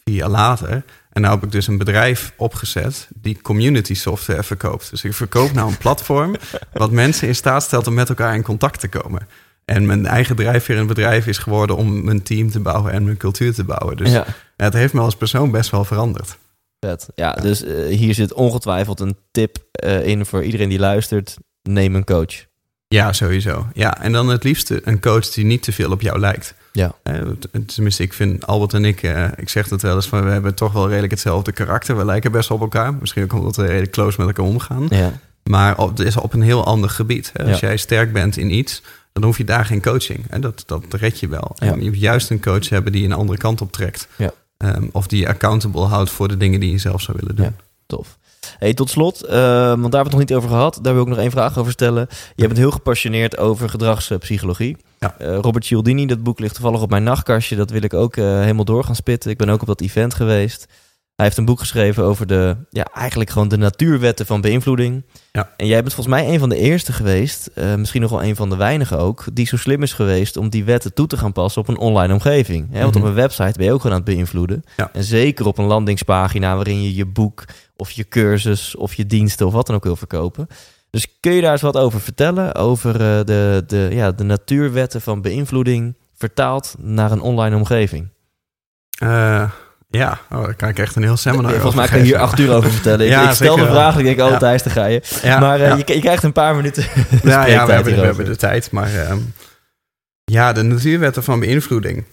vier jaar later... En nou heb ik dus een bedrijf opgezet die community software verkoopt. Dus ik verkoop nou een platform wat mensen in staat stelt om met elkaar in contact te komen. En mijn eigen drijfveer een bedrijf is geworden om mijn team te bouwen en mijn cultuur te bouwen. Dus ja, het heeft me als persoon best wel veranderd. Vet. Ja, dus eh, hier zit ongetwijfeld een tip eh, in voor iedereen die luistert. Neem een coach. Ja, sowieso. Ja, en dan het liefste een coach die niet te veel op jou lijkt. Ja. Eh, Tenminste, ik vind Albert en ik, ik zeg het wel eens, van we hebben toch wel redelijk hetzelfde karakter. We lijken best op elkaar. Misschien ook omdat we redelijk close met elkaar omgaan. Ja, Maar op, het is op een heel ander gebied. Hè. Als Ja. jij sterk bent in iets, dan hoef je daar geen coaching. Hè. Dat, dat red je wel. Ja. En je moet juist een coach hebben die een andere kant op trekt. Ja. Ehm, of die je accountable houdt voor de dingen die je zelf zou willen doen. Ja. tof. Hey, tot slot, eh, want daar hebben we het nog niet over gehad. Daar wil ik nog één vraag over stellen. Je bent heel gepassioneerd over gedragspsychologie. Ja. Eh, Robert Cialdini, dat boek ligt toevallig op mijn nachtkastje. Dat wil ik ook eh, helemaal door gaan spitten. Ik ben ook op dat event geweest. Hij heeft een boek geschreven over de, ja, eigenlijk gewoon de natuurwetten van beïnvloeding. Ja. En jij bent volgens mij een van de eerste geweest, eh, misschien nog wel een van de weinigen ook, die zo slim is geweest om die wetten toe te gaan passen op een online omgeving. Hè? Want Mhm. op een website ben je ook gewoon aan het beïnvloeden. Ja. En zeker op een landingspagina waarin je je boek of je cursus of je diensten of wat dan ook wil verkopen. Dus kun je daar eens wat over vertellen? Over eh, de, de, ja, de natuurwetten van beïnvloeding vertaald naar een online omgeving? Eh, ja, oh, daar kan ik echt een heel seminar Volgens mij kan je hier acht uur over vertellen. Ik, Ja, ik stel de vraag en ik denk, oh Ja. Thijs, daar ga je. Ja, maar eh, je, je krijgt een paar minuten Ja, ja we, hebben de tijd. Maar ehm, ja, de natuurwetten van beïnvloeding.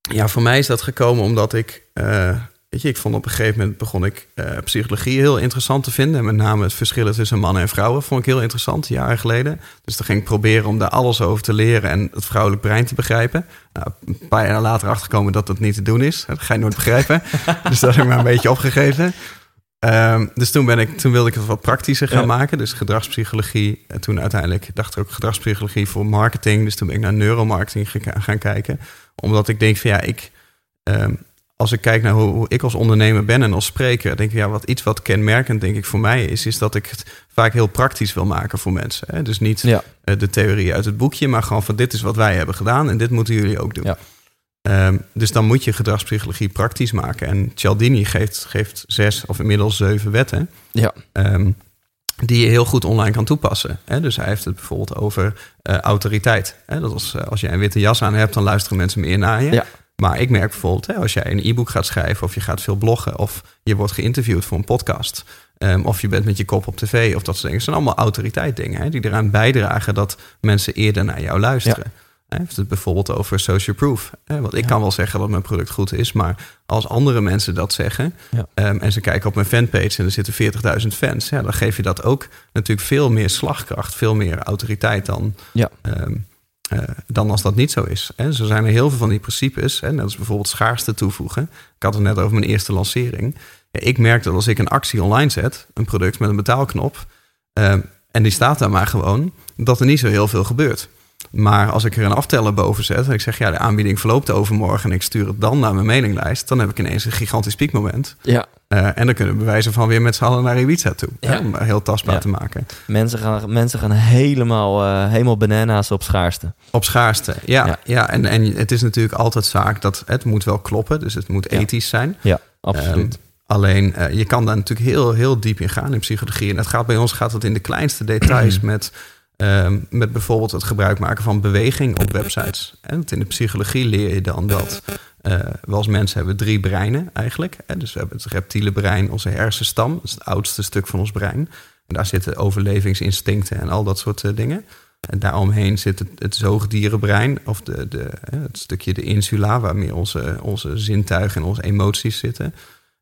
Ja, voor mij is dat gekomen omdat ik... eh, weet je, ik vond op een gegeven moment begon ik eh, psychologie heel interessant te vinden. En met name het verschillen tussen mannen en vrouwen vond ik heel interessant, jaren geleden. Dus dan ging ik proberen om daar alles over te leren en het vrouwelijk brein te begrijpen. Nou, een paar jaar later achterkomen dat dat niet te doen is. Dat ga je nooit begrijpen. dus dat heb ik maar een beetje opgegeven. Ehm, dus toen, ben ik, toen wilde ik het wat praktischer gaan Ja. maken. Dus gedragspsychologie. En toen uiteindelijk dacht ik ook gedragspsychologie voor marketing. Dus toen ben ik naar neuromarketing gaan kijken. Omdat ik denk van ja, ik... ehm, als ik kijk naar hoe, ik als ondernemer ben en als spreker, denk ik, ja, wat iets wat kenmerkend denk ik voor mij is, is dat ik het vaak heel praktisch wil maken voor mensen. Hè? Dus niet Ja. eh, de theorie uit het boekje, maar gewoon van dit is wat wij hebben gedaan en dit moeten jullie ook doen. Ja. Ehm, dus dan moet je gedragspsychologie praktisch maken. En Cialdini geeft, geeft zes of inmiddels zeven wetten. Ja. ehm, die je heel goed online kan toepassen. Hè? Dus hij heeft het bijvoorbeeld over eh, autoriteit. Hè? Dat als, eh, als jij een witte jas aan hebt, dan luisteren mensen meer naar je. Ja. Maar ik merk bijvoorbeeld, hè, als jij een e-book gaat schrijven... of je gaat veel bloggen of je wordt geïnterviewd voor een podcast... Ehm, of je bent met je kop op tv of dat soort dingen. Het zijn allemaal autoriteit dingen hè, die eraan bijdragen dat mensen eerder naar jou luisteren. Hij heeft het bijvoorbeeld over social proof. Want ik kan wel zeggen dat mijn product goed is, maar als andere mensen dat zeggen Ja. ehm, en ze kijken op mijn fanpage en er zitten 40.000 fans, ja, dan geef je dat ook natuurlijk veel meer slagkracht, veel meer autoriteit dan, Ja. ehm, eh, dan als dat niet zo is. Hè. Zo zijn er heel veel van die principes, hè, net als bijvoorbeeld schaarste toevoegen. Ik had het net over mijn eerste lancering. Ik merk dat als ik een actie online zet, een product met een betaalknop, ehm, en die staat daar maar gewoon, dat er niet zo heel veel gebeurt. Maar als ik er een afteller boven zet en ik zeg, ja, de aanbieding verloopt overmorgen en ik stuur het dan naar mijn mailinglijst, dan heb ik ineens een gigantisch piekmoment. Ja, Eh, en dan kunnen we bewijzen van weer met z'n allen naar Ibiza toe. Ja. Hè, om heel tastbaar Ja. te maken. mensen gaan, mensen gaan helemaal, eh, helemaal bananas op schaarste. Op schaarste, ja. Ja. ja. en, en het is natuurlijk altijd zaak dat het moet wel kloppen. Dus het moet ethisch zijn. Ja, absoluut. Ehm, alleen, eh, je kan daar natuurlijk heel, heel diep in gaan in psychologie. En het gaat bij ons gaat het in de kleinste details met, ehm, met bijvoorbeeld het gebruik maken van beweging op websites. En in de psychologie leer je dan dat eh, we als mensen hebben drie breinen eigenlijk. Dus we hebben het reptiele brein, onze hersenstam. Dat is het oudste stuk van ons brein. En daar zitten overlevingsinstincten en al dat soort eh, dingen. En daaromheen zit het, zoogdierenbrein, of de, de, het stukje de insula, waar meer onze, onze zintuigen en onze emoties zitten.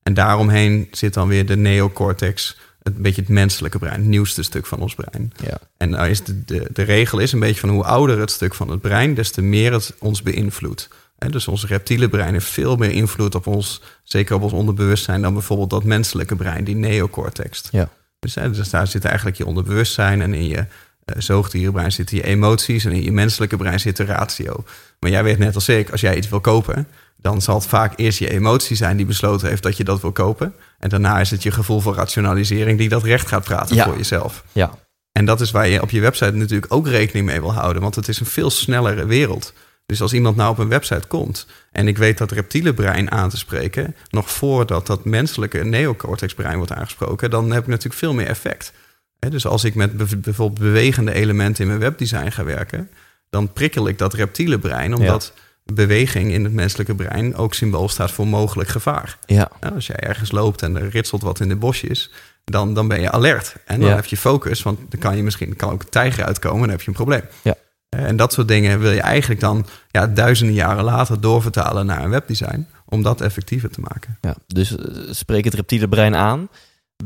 En daaromheen zit dan weer de neocortex, het beetje het menselijke brein, het nieuwste stuk van ons brein. ja. En nou is de, de, de regel is een beetje van hoe ouder het stuk van het brein, des te meer het ons beïnvloedt. Dus ons reptiele brein heeft veel meer invloed op ons, zeker op ons onderbewustzijn, dan bijvoorbeeld dat menselijke brein, die neocortex. Ja. Dus, hè, dus daar zit eigenlijk je onderbewustzijn en in je eh, zoogdierenbrein zitten je emoties en in je menselijke brein zit de ratio. Maar jij weet net als ik, als jij iets wil kopen, dan zal het vaak eerst je emotie zijn die besloten heeft dat je dat wil kopen. En daarna is het je gevoel voor rationalisering die dat recht gaat praten Ja. voor jezelf. ja. En dat is waar je op je website natuurlijk ook rekening mee wil houden, want het is een veel snellere wereld. Dus als iemand nou op een website komt en ik weet dat reptiele brein aan te spreken, nog voordat dat menselijke neocortex brein wordt aangesproken, dan heb ik natuurlijk veel meer effect. Dus als ik met bijvoorbeeld bewegende elementen in mijn webdesign ga werken, dan prikkel ik dat reptiele brein, omdat beweging in het menselijke brein ook symbool staat voor mogelijk gevaar. ja. Nou, als jij ergens loopt en er ritselt wat in de bosjes, dan, dan ben je alert. En dan Ja. heb je focus, want dan kan je misschien kan ook een tijger uitkomen en dan heb je een probleem. Ja. Eh, En dat soort dingen wil je eigenlijk dan ja, duizenden jaren later doorvertalen naar een webdesign, om dat effectiever te maken. Ja, dus eh, spreek het reptiele brein aan.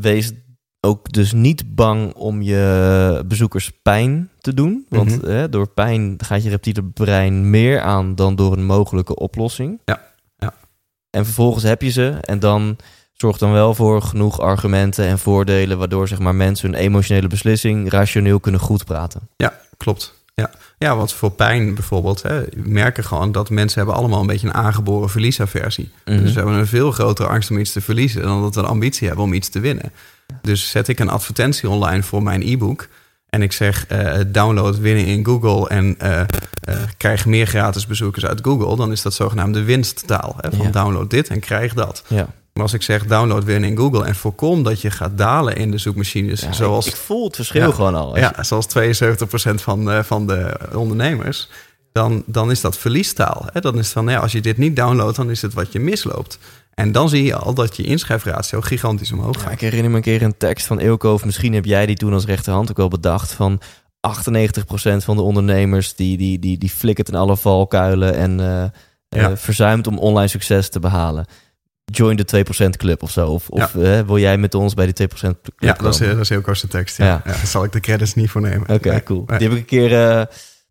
Wees ook dus niet bang om je bezoekers pijn te doen. Want Mhm. hè, door pijn gaat je reptiele brein meer aan dan door een mogelijke oplossing. Ja, ja. En vervolgens heb je ze en dan zorg dan wel voor genoeg argumenten en voordelen... waardoor zeg maar, mensen hun emotionele beslissing rationeel kunnen goed praten. Ja, klopt. Ja, ja want voor pijn bijvoorbeeld, hè, merken gewoon dat mensen hebben allemaal een beetje een aangeboren verliesaversie. Mhm. Dus we hebben een veel grotere angst om iets te verliezen dan dat we een ambitie hebben om iets te winnen. Dus zet ik een advertentie online voor mijn e-book en ik zeg eh, download winnen in Google en eh, eh, krijg meer gratis bezoekers uit Google, dan is dat zogenaamde winsttaal. Hè, van Ja. download dit en krijg dat. Ja. Maar als ik zeg download winnen in Google en voorkom dat je gaat dalen in de zoekmachines, Ja, zoals ik, ik voel het verschil gewoon al. ja, zoals 72% van, van de ondernemers, dan, dan is dat verliestaal. Hè? Dan is het van, nou als je dit niet downloadt, dan is het wat je misloopt. En dan zie je al dat je inschrijfratio gigantisch omhoog Ja, gaat. ik herinner me een keer een tekst van Eelco, of misschien heb jij die toen als rechterhand ook wel bedacht, van 98% van de ondernemers die, die, die, die flikkert in alle valkuilen en Ja. eh, verzuimt om online succes te behalen. Join de 2% club of zo. Of, of eh, wil jij met ons bij die 2% club Ja, dat is, dat is tekst. Ja. Daar zal ik de credits niet voor nemen. Oké, Nee. cool. Nee. Die heb ik een keer,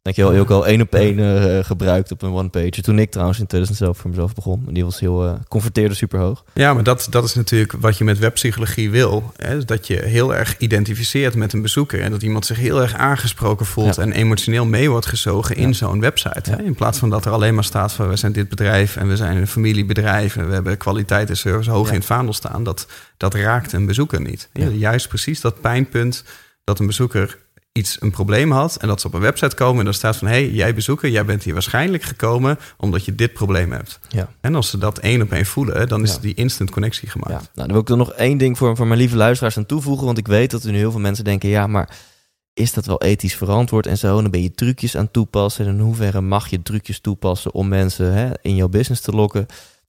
eh dankjewel Eelco, één op één eh, gebruikt op een one-page. Toen ik trouwens in 2011 voor mezelf begon. En die was heel, eh converteerde super hoog. Ja, maar dat, dat is natuurlijk wat je met webpsychologie wil. Hè? is Dat je heel erg identificeert met een bezoeker. En dat iemand zich heel erg aangesproken voelt Ja. en emotioneel mee wordt gezogen in Ja. zo'n website. Hè? In plaats van dat er alleen maar staat van we zijn dit bedrijf en we zijn een familiebedrijf en we hebben kwaliteit en service hoog Ja. in het vaandel staan. Dat, dat raakt een bezoeker niet. Ja. Juist precies dat pijnpunt dat een bezoeker iets een probleem had en dat ze op een website komen en dan staat van hé, hey, jij bezoeker, jij bent hier waarschijnlijk gekomen omdat je dit probleem hebt. Ja. En als ze dat één op één voelen, dan is Ja. die instant connectie gemaakt. Ja, nou, dan wil ik er nog één ding voor, voor mijn lieve luisteraars aan toevoegen. Want ik weet dat er nu heel veel mensen denken: ja, maar is dat wel ethisch verantwoord en zo? En dan ben je trucjes aan toepassen. En in hoeverre mag je trucjes toepassen om mensen hè, in jouw business te lokken?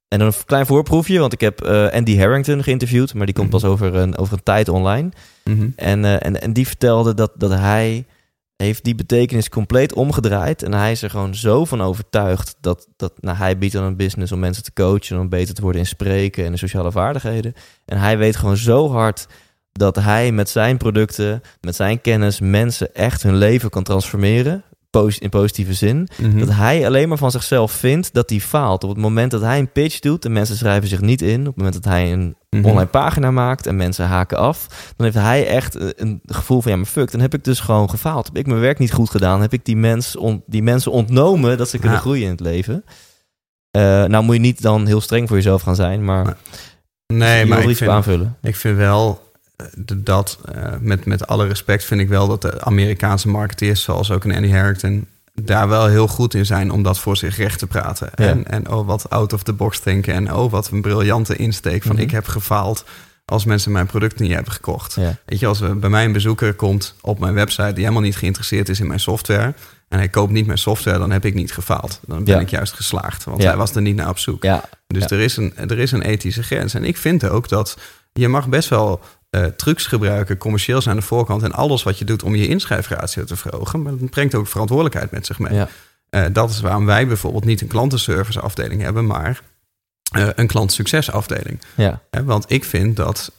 En een klein voorproefje, want ik heb eh, Andy Harrington geïnterviewd, maar die komt Mhm. pas over een, over een tijd online. Mhm. En, eh, en, en die vertelde dat, dat hij heeft die betekenis compleet omgedraaid. En hij is er gewoon zo van overtuigd dat, dat nou, hij biedt dan een business om mensen te coachen, om beter te worden in spreken en in sociale vaardigheden. En hij weet gewoon zo hard dat hij met zijn producten, met zijn kennis, mensen echt hun leven kan transformeren. In positieve zin. Mhm. Dat hij alleen maar van zichzelf vindt dat hij faalt. Op het moment dat hij een pitch doet en mensen schrijven zich niet in. Op het moment dat hij een Mhm. online pagina maakt en mensen haken af. Dan heeft hij echt eh, een gevoel van ja, maar fuck. Dan heb ik dus gewoon gefaald. Heb ik mijn werk niet goed gedaan. Heb ik die, mens on- die mensen ontnomen dat ze kunnen Ja. groeien in het leven. Eh, nou moet je niet dan heel streng voor jezelf gaan zijn. Maar Nee. maar ik vind, aanvullen. ik vind wel dat, eh, met, met alle respect, vind ik wel dat de Amerikaanse marketeers, zoals ook een Andy Harrington, daar wel heel goed in zijn om dat voor zich recht te praten. Ja. En, en oh, wat out of the box denken. En oh, wat een briljante insteek van Mhm. ik heb gefaald als mensen mijn product niet hebben gekocht. Ja. Weet je, als bij mij een bezoeker komt op mijn website die helemaal niet geïnteresseerd is in mijn software en hij koopt niet mijn software, dan heb ik niet gefaald. Dan ben Ja. ik juist geslaagd, want Ja. hij was er niet naar op zoek. Dus er, is een, er is een ethische grens. En ik vind ook dat je mag best wel eh, trucs gebruiken, commercieel zijn aan de voorkant en alles wat je doet om je inschrijfratio te verhogen. Maar dat brengt ook verantwoordelijkheid met zich mee. ja. Eh, dat is waarom wij bijvoorbeeld niet een klantenservice afdeling hebben, maar eh, een klantsuccesafdeling. ja. Want ik vind dat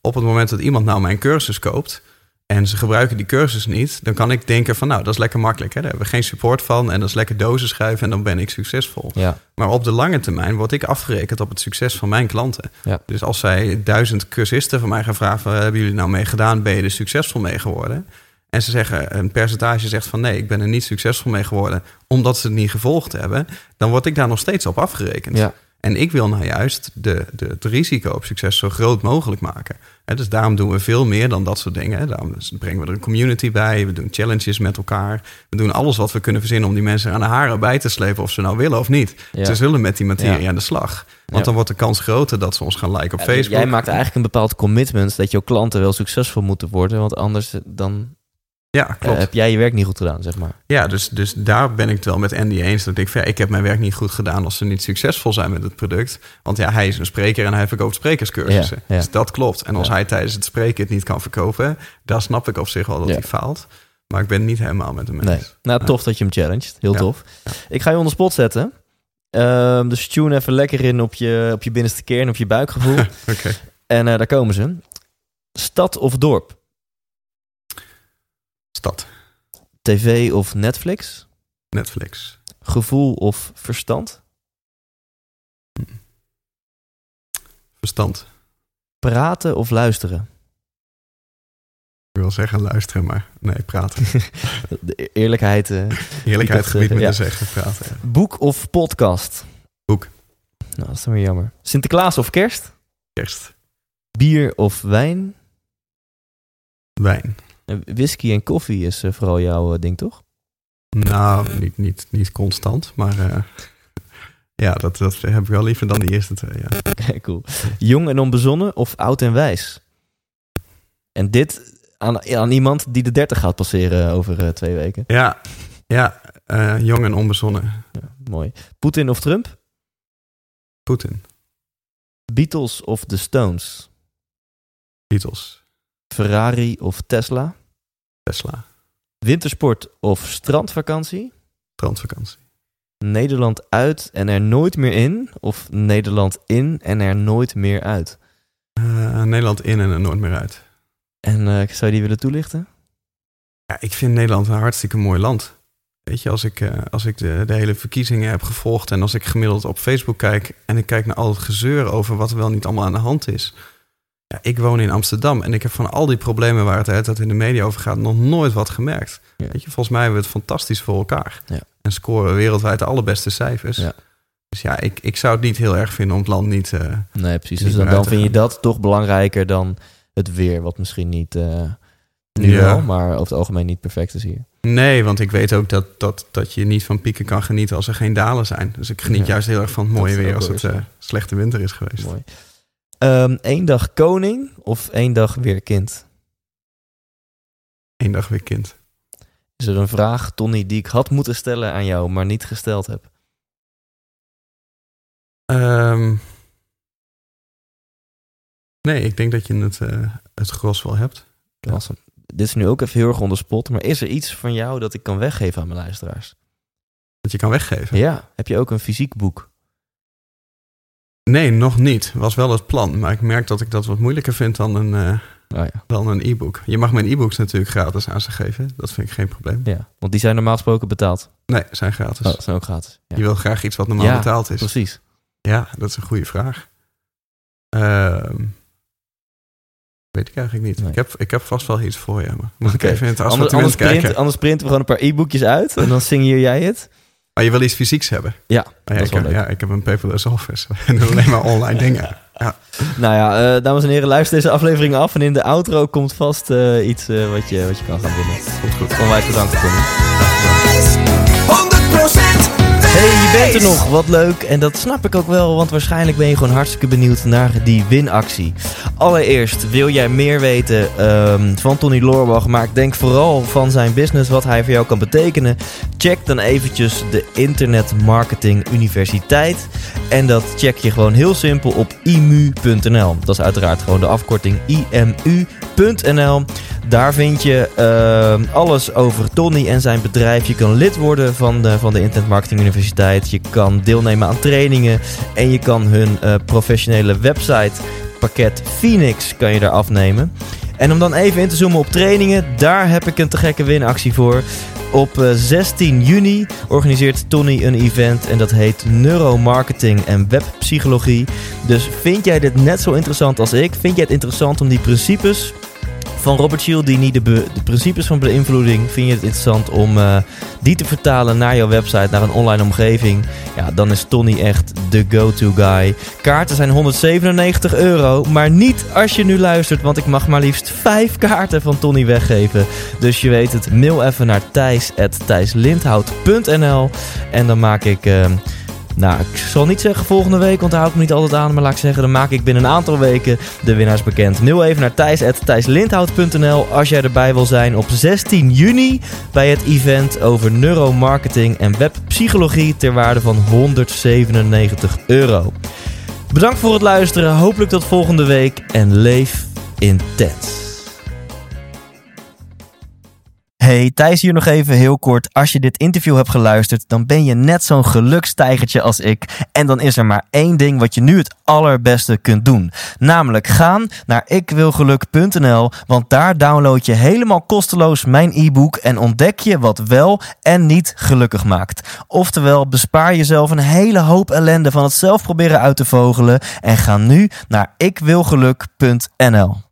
op het moment dat iemand nou mijn cursus koopt en ze gebruiken die cursus niet, dan kan ik denken van nou, dat is lekker makkelijk. Hè? Daar hebben we geen support van en dat is lekker dozen schrijven en dan ben ik succesvol. ja. Maar op de lange termijn word ik afgerekend op het succes van mijn klanten. Ja. Dus als zij duizend cursisten van mij gaan vragen: van, hebben jullie nou mee gedaan? Ben je er succesvol mee geworden? En ze zeggen, een percentage zegt van nee, ik ben er niet succesvol mee geworden, omdat ze het niet gevolgd hebben, dan word ik daar nog steeds op afgerekend. ja. En ik wil nou juist de, de, het risico op succes zo groot mogelijk maken. Dus daarom doen we veel meer dan dat soort dingen. Daarom brengen we er een community bij. We doen challenges met elkaar. We doen alles wat we kunnen verzinnen om die mensen aan de haren bij te slepen. Of ze nou willen of niet. Ja. Ze zullen met die materie Ja. aan de slag. Want Ja. dan wordt de kans groter dat ze ons gaan liken op Ja, Facebook. Jij maakt eigenlijk een bepaald commitment dat jouw klanten wel succesvol moeten worden. Want anders dan Ja, eh, klopt. heb jij je werk niet goed gedaan, zeg maar. Ja, dus, dus daar ben ik het wel met Andy eens. Dat ik van, ja, ik heb mijn werk niet goed gedaan als ze niet succesvol zijn met het product. Want ja, hij is een spreker en hij verkoopt sprekerscursussen. Ja, ja. Dus dat klopt. En als Ja. hij tijdens het spreken het niet kan verkopen, dan snap ik op zich wel dat hij faalt. Maar ik ben niet helemaal met hem eens. Nee. Nou, tof dat je hem challenged. Heel tof. Ik ga je onder spot zetten. Ehm, dus tune even lekker in op je, op je binnenste kern, op je buikgevoel. Oké. en eh, daar komen ze. Stad of dorp? Stad. TV of Netflix? Netflix. Gevoel of verstand? Verstand. Praten of luisteren? Ik wil zeggen luisteren, maar nee, praten. De eerlijkheid. eh, Eerlijkheid gebied me zeggen, te zeggen, praten. ja. boek of podcast? Boek. Nou, dat is dan weer jammer. Sinterklaas of kerst? Kerst. Bier of wijn? Wijn. Whisky en koffie is eh, vooral jouw eh, ding, toch? Nou, niet, niet, niet constant, maar eh, ja, dat, dat heb ik wel liever dan die eerste twee. Ja. cool. Jong en onbezonnen of oud en wijs? En dit aan, aan iemand die de 30 gaat passeren over twee weken. Ja, ja jong en onbezonnen. Ja, mooi. Poetin of Trump? Poetin, Beatles of The Stones? Beatles, Ferrari of Tesla? Tesla, Wintersport of strandvakantie? strandvakantie. Nederland uit en er nooit meer in? Of Nederland in en er nooit meer uit? Eh, Nederland in en er nooit meer uit. En eh, zou je die willen toelichten? Ja, ik vind Nederland een hartstikke mooi land. Weet je, als ik, eh, als ik de, de hele verkiezingen heb gevolgd en als ik gemiddeld op Facebook kijk en ik kijk naar al het gezeur over wat er wel niet allemaal aan de hand is. Ja, ik woon in Amsterdam en ik heb van al die problemen waar het de hele tijd in de media over gaat nog nooit wat gemerkt. Ja. Weet je, volgens mij hebben we het fantastisch voor elkaar. Ja. En scoren wereldwijd de allerbeste cijfers. Ja. Dus ja, ik, ik zou het niet heel erg vinden om het land niet... eh, Nee, precies. Niet Dus dan, dan vind je dat toch belangrijker dan het weer, wat misschien niet eh, nu wel, maar over het algemeen niet perfect is hier. Nee, want ik weet ook dat, dat, dat je niet van pieken kan genieten als er geen dalen zijn. Dus ik geniet juist heel erg van het mooie weer als het eh, slechte winter is geweest. Mooi. Eén Eén dag koning of één dag weer kind? Eén dag weer kind. Is er een vraag, Tony, die ik had moeten stellen aan jou, maar niet gesteld heb? Ehm, nee, ik denk dat je het, eh, het gros wel hebt. Dit is nu ook even heel erg onder spot, maar is er iets van jou dat ik kan weggeven aan mijn luisteraars? Dat je kan weggeven. Ja, heb je ook een fysiek boek? Nee, nog niet. Was wel het plan. Maar ik merk dat ik dat wat moeilijker vind dan een, eh, Oh ja. dan een e-book. Je mag mijn e-books natuurlijk gratis aan ze geven. Dat vind ik geen probleem. ja, want die zijn normaal gesproken betaald. Nee, zijn gratis. Oh, dat zijn ook gratis. Ja. Je wil graag iets wat normaal Ja, betaald is. Precies. Ja, dat is een goede vraag. Ehm, weet ik eigenlijk niet. Nee. Ik, heb, ik heb vast wel iets voor je. Maar moet ik even in het Anders, assortiment anders, kijken. print, anders printen we gewoon een paar e-boekjes uit en dan signeer jij het. Maar je wil iets fysieks hebben. Ja, Ah, ja, dat is ik, wel heb, leuk. ja, ik heb een paperless office. En doe alleen maar online dingen. Nou ja, eh, dames en heren, luister deze aflevering af. En in de outro komt vast eh, iets eh, wat, je, wat je kan gaan winnen. Komt goed. Onwijs bedankt, Tommy. 100% Hey, je bent er nog. Wat leuk. En dat snap ik ook wel, want waarschijnlijk ben je gewoon hartstikke benieuwd naar die winactie. Allereerst, wil jij meer weten ehm, van Tony Loorbach, maar ik denk vooral van zijn business, wat hij voor jou kan betekenen? Check dan eventjes de Internet Marketing Universiteit. En dat check je gewoon heel simpel op imu.nl. Dat is uiteraard gewoon de afkorting Daar vind je ehm, alles over Tony en zijn bedrijf. Je kan lid worden van de, van de Internet Marketing Universiteit. Je kan deelnemen aan trainingen. En je kan hun eh, professionele website pakket Phoenix kan je daar afnemen. En om dan even in te zoomen op trainingen. Daar heb ik een te gekke winactie voor. Op eh, 16 juni organiseert Tony een event en dat heet Neuromarketing en Webpsychologie. Dus vind jij dit net zo interessant als ik? Vind jij het interessant om die principes van Robert Cialdini, de, be- de principes van beïnvloeding, vind je het interessant om eh, die te vertalen naar jouw website, naar een online omgeving? Ja, dan is Tony echt de go-to guy. Kaarten zijn 197 euro, maar niet als je nu luistert, want ik mag maar liefst 5 kaarten van Tony weggeven. Dus je weet het, mail even naar thijs.thijslindhout.nl en dan maak ik... eh, nou, ik zal niet zeggen volgende week, want daar hou ik me niet altijd aan. Maar laat ik zeggen, dan maak ik binnen een aantal weken de winnaars bekend. Mail even naar thijs.thijslindhout.nl als jij erbij wil zijn op 16 juni bij het event over neuromarketing en webpsychologie ter waarde van 197 euro. Bedankt voor het luisteren, hopelijk tot volgende week en leef intens. Hey, Thijs hier nog even heel kort. Als je dit interview hebt geluisterd, dan ben je net zo'n gelukstijgertje als ik. En dan is er maar één ding wat je nu het allerbeste kunt doen. Namelijk gaan naar ikwilgeluk.nl, want daar download je helemaal kosteloos mijn e-book en ontdek je wat wel en niet gelukkig maakt. Oftewel, bespaar jezelf een hele hoop ellende van het zelf proberen uit te vogelen en ga nu naar ikwilgeluk.nl.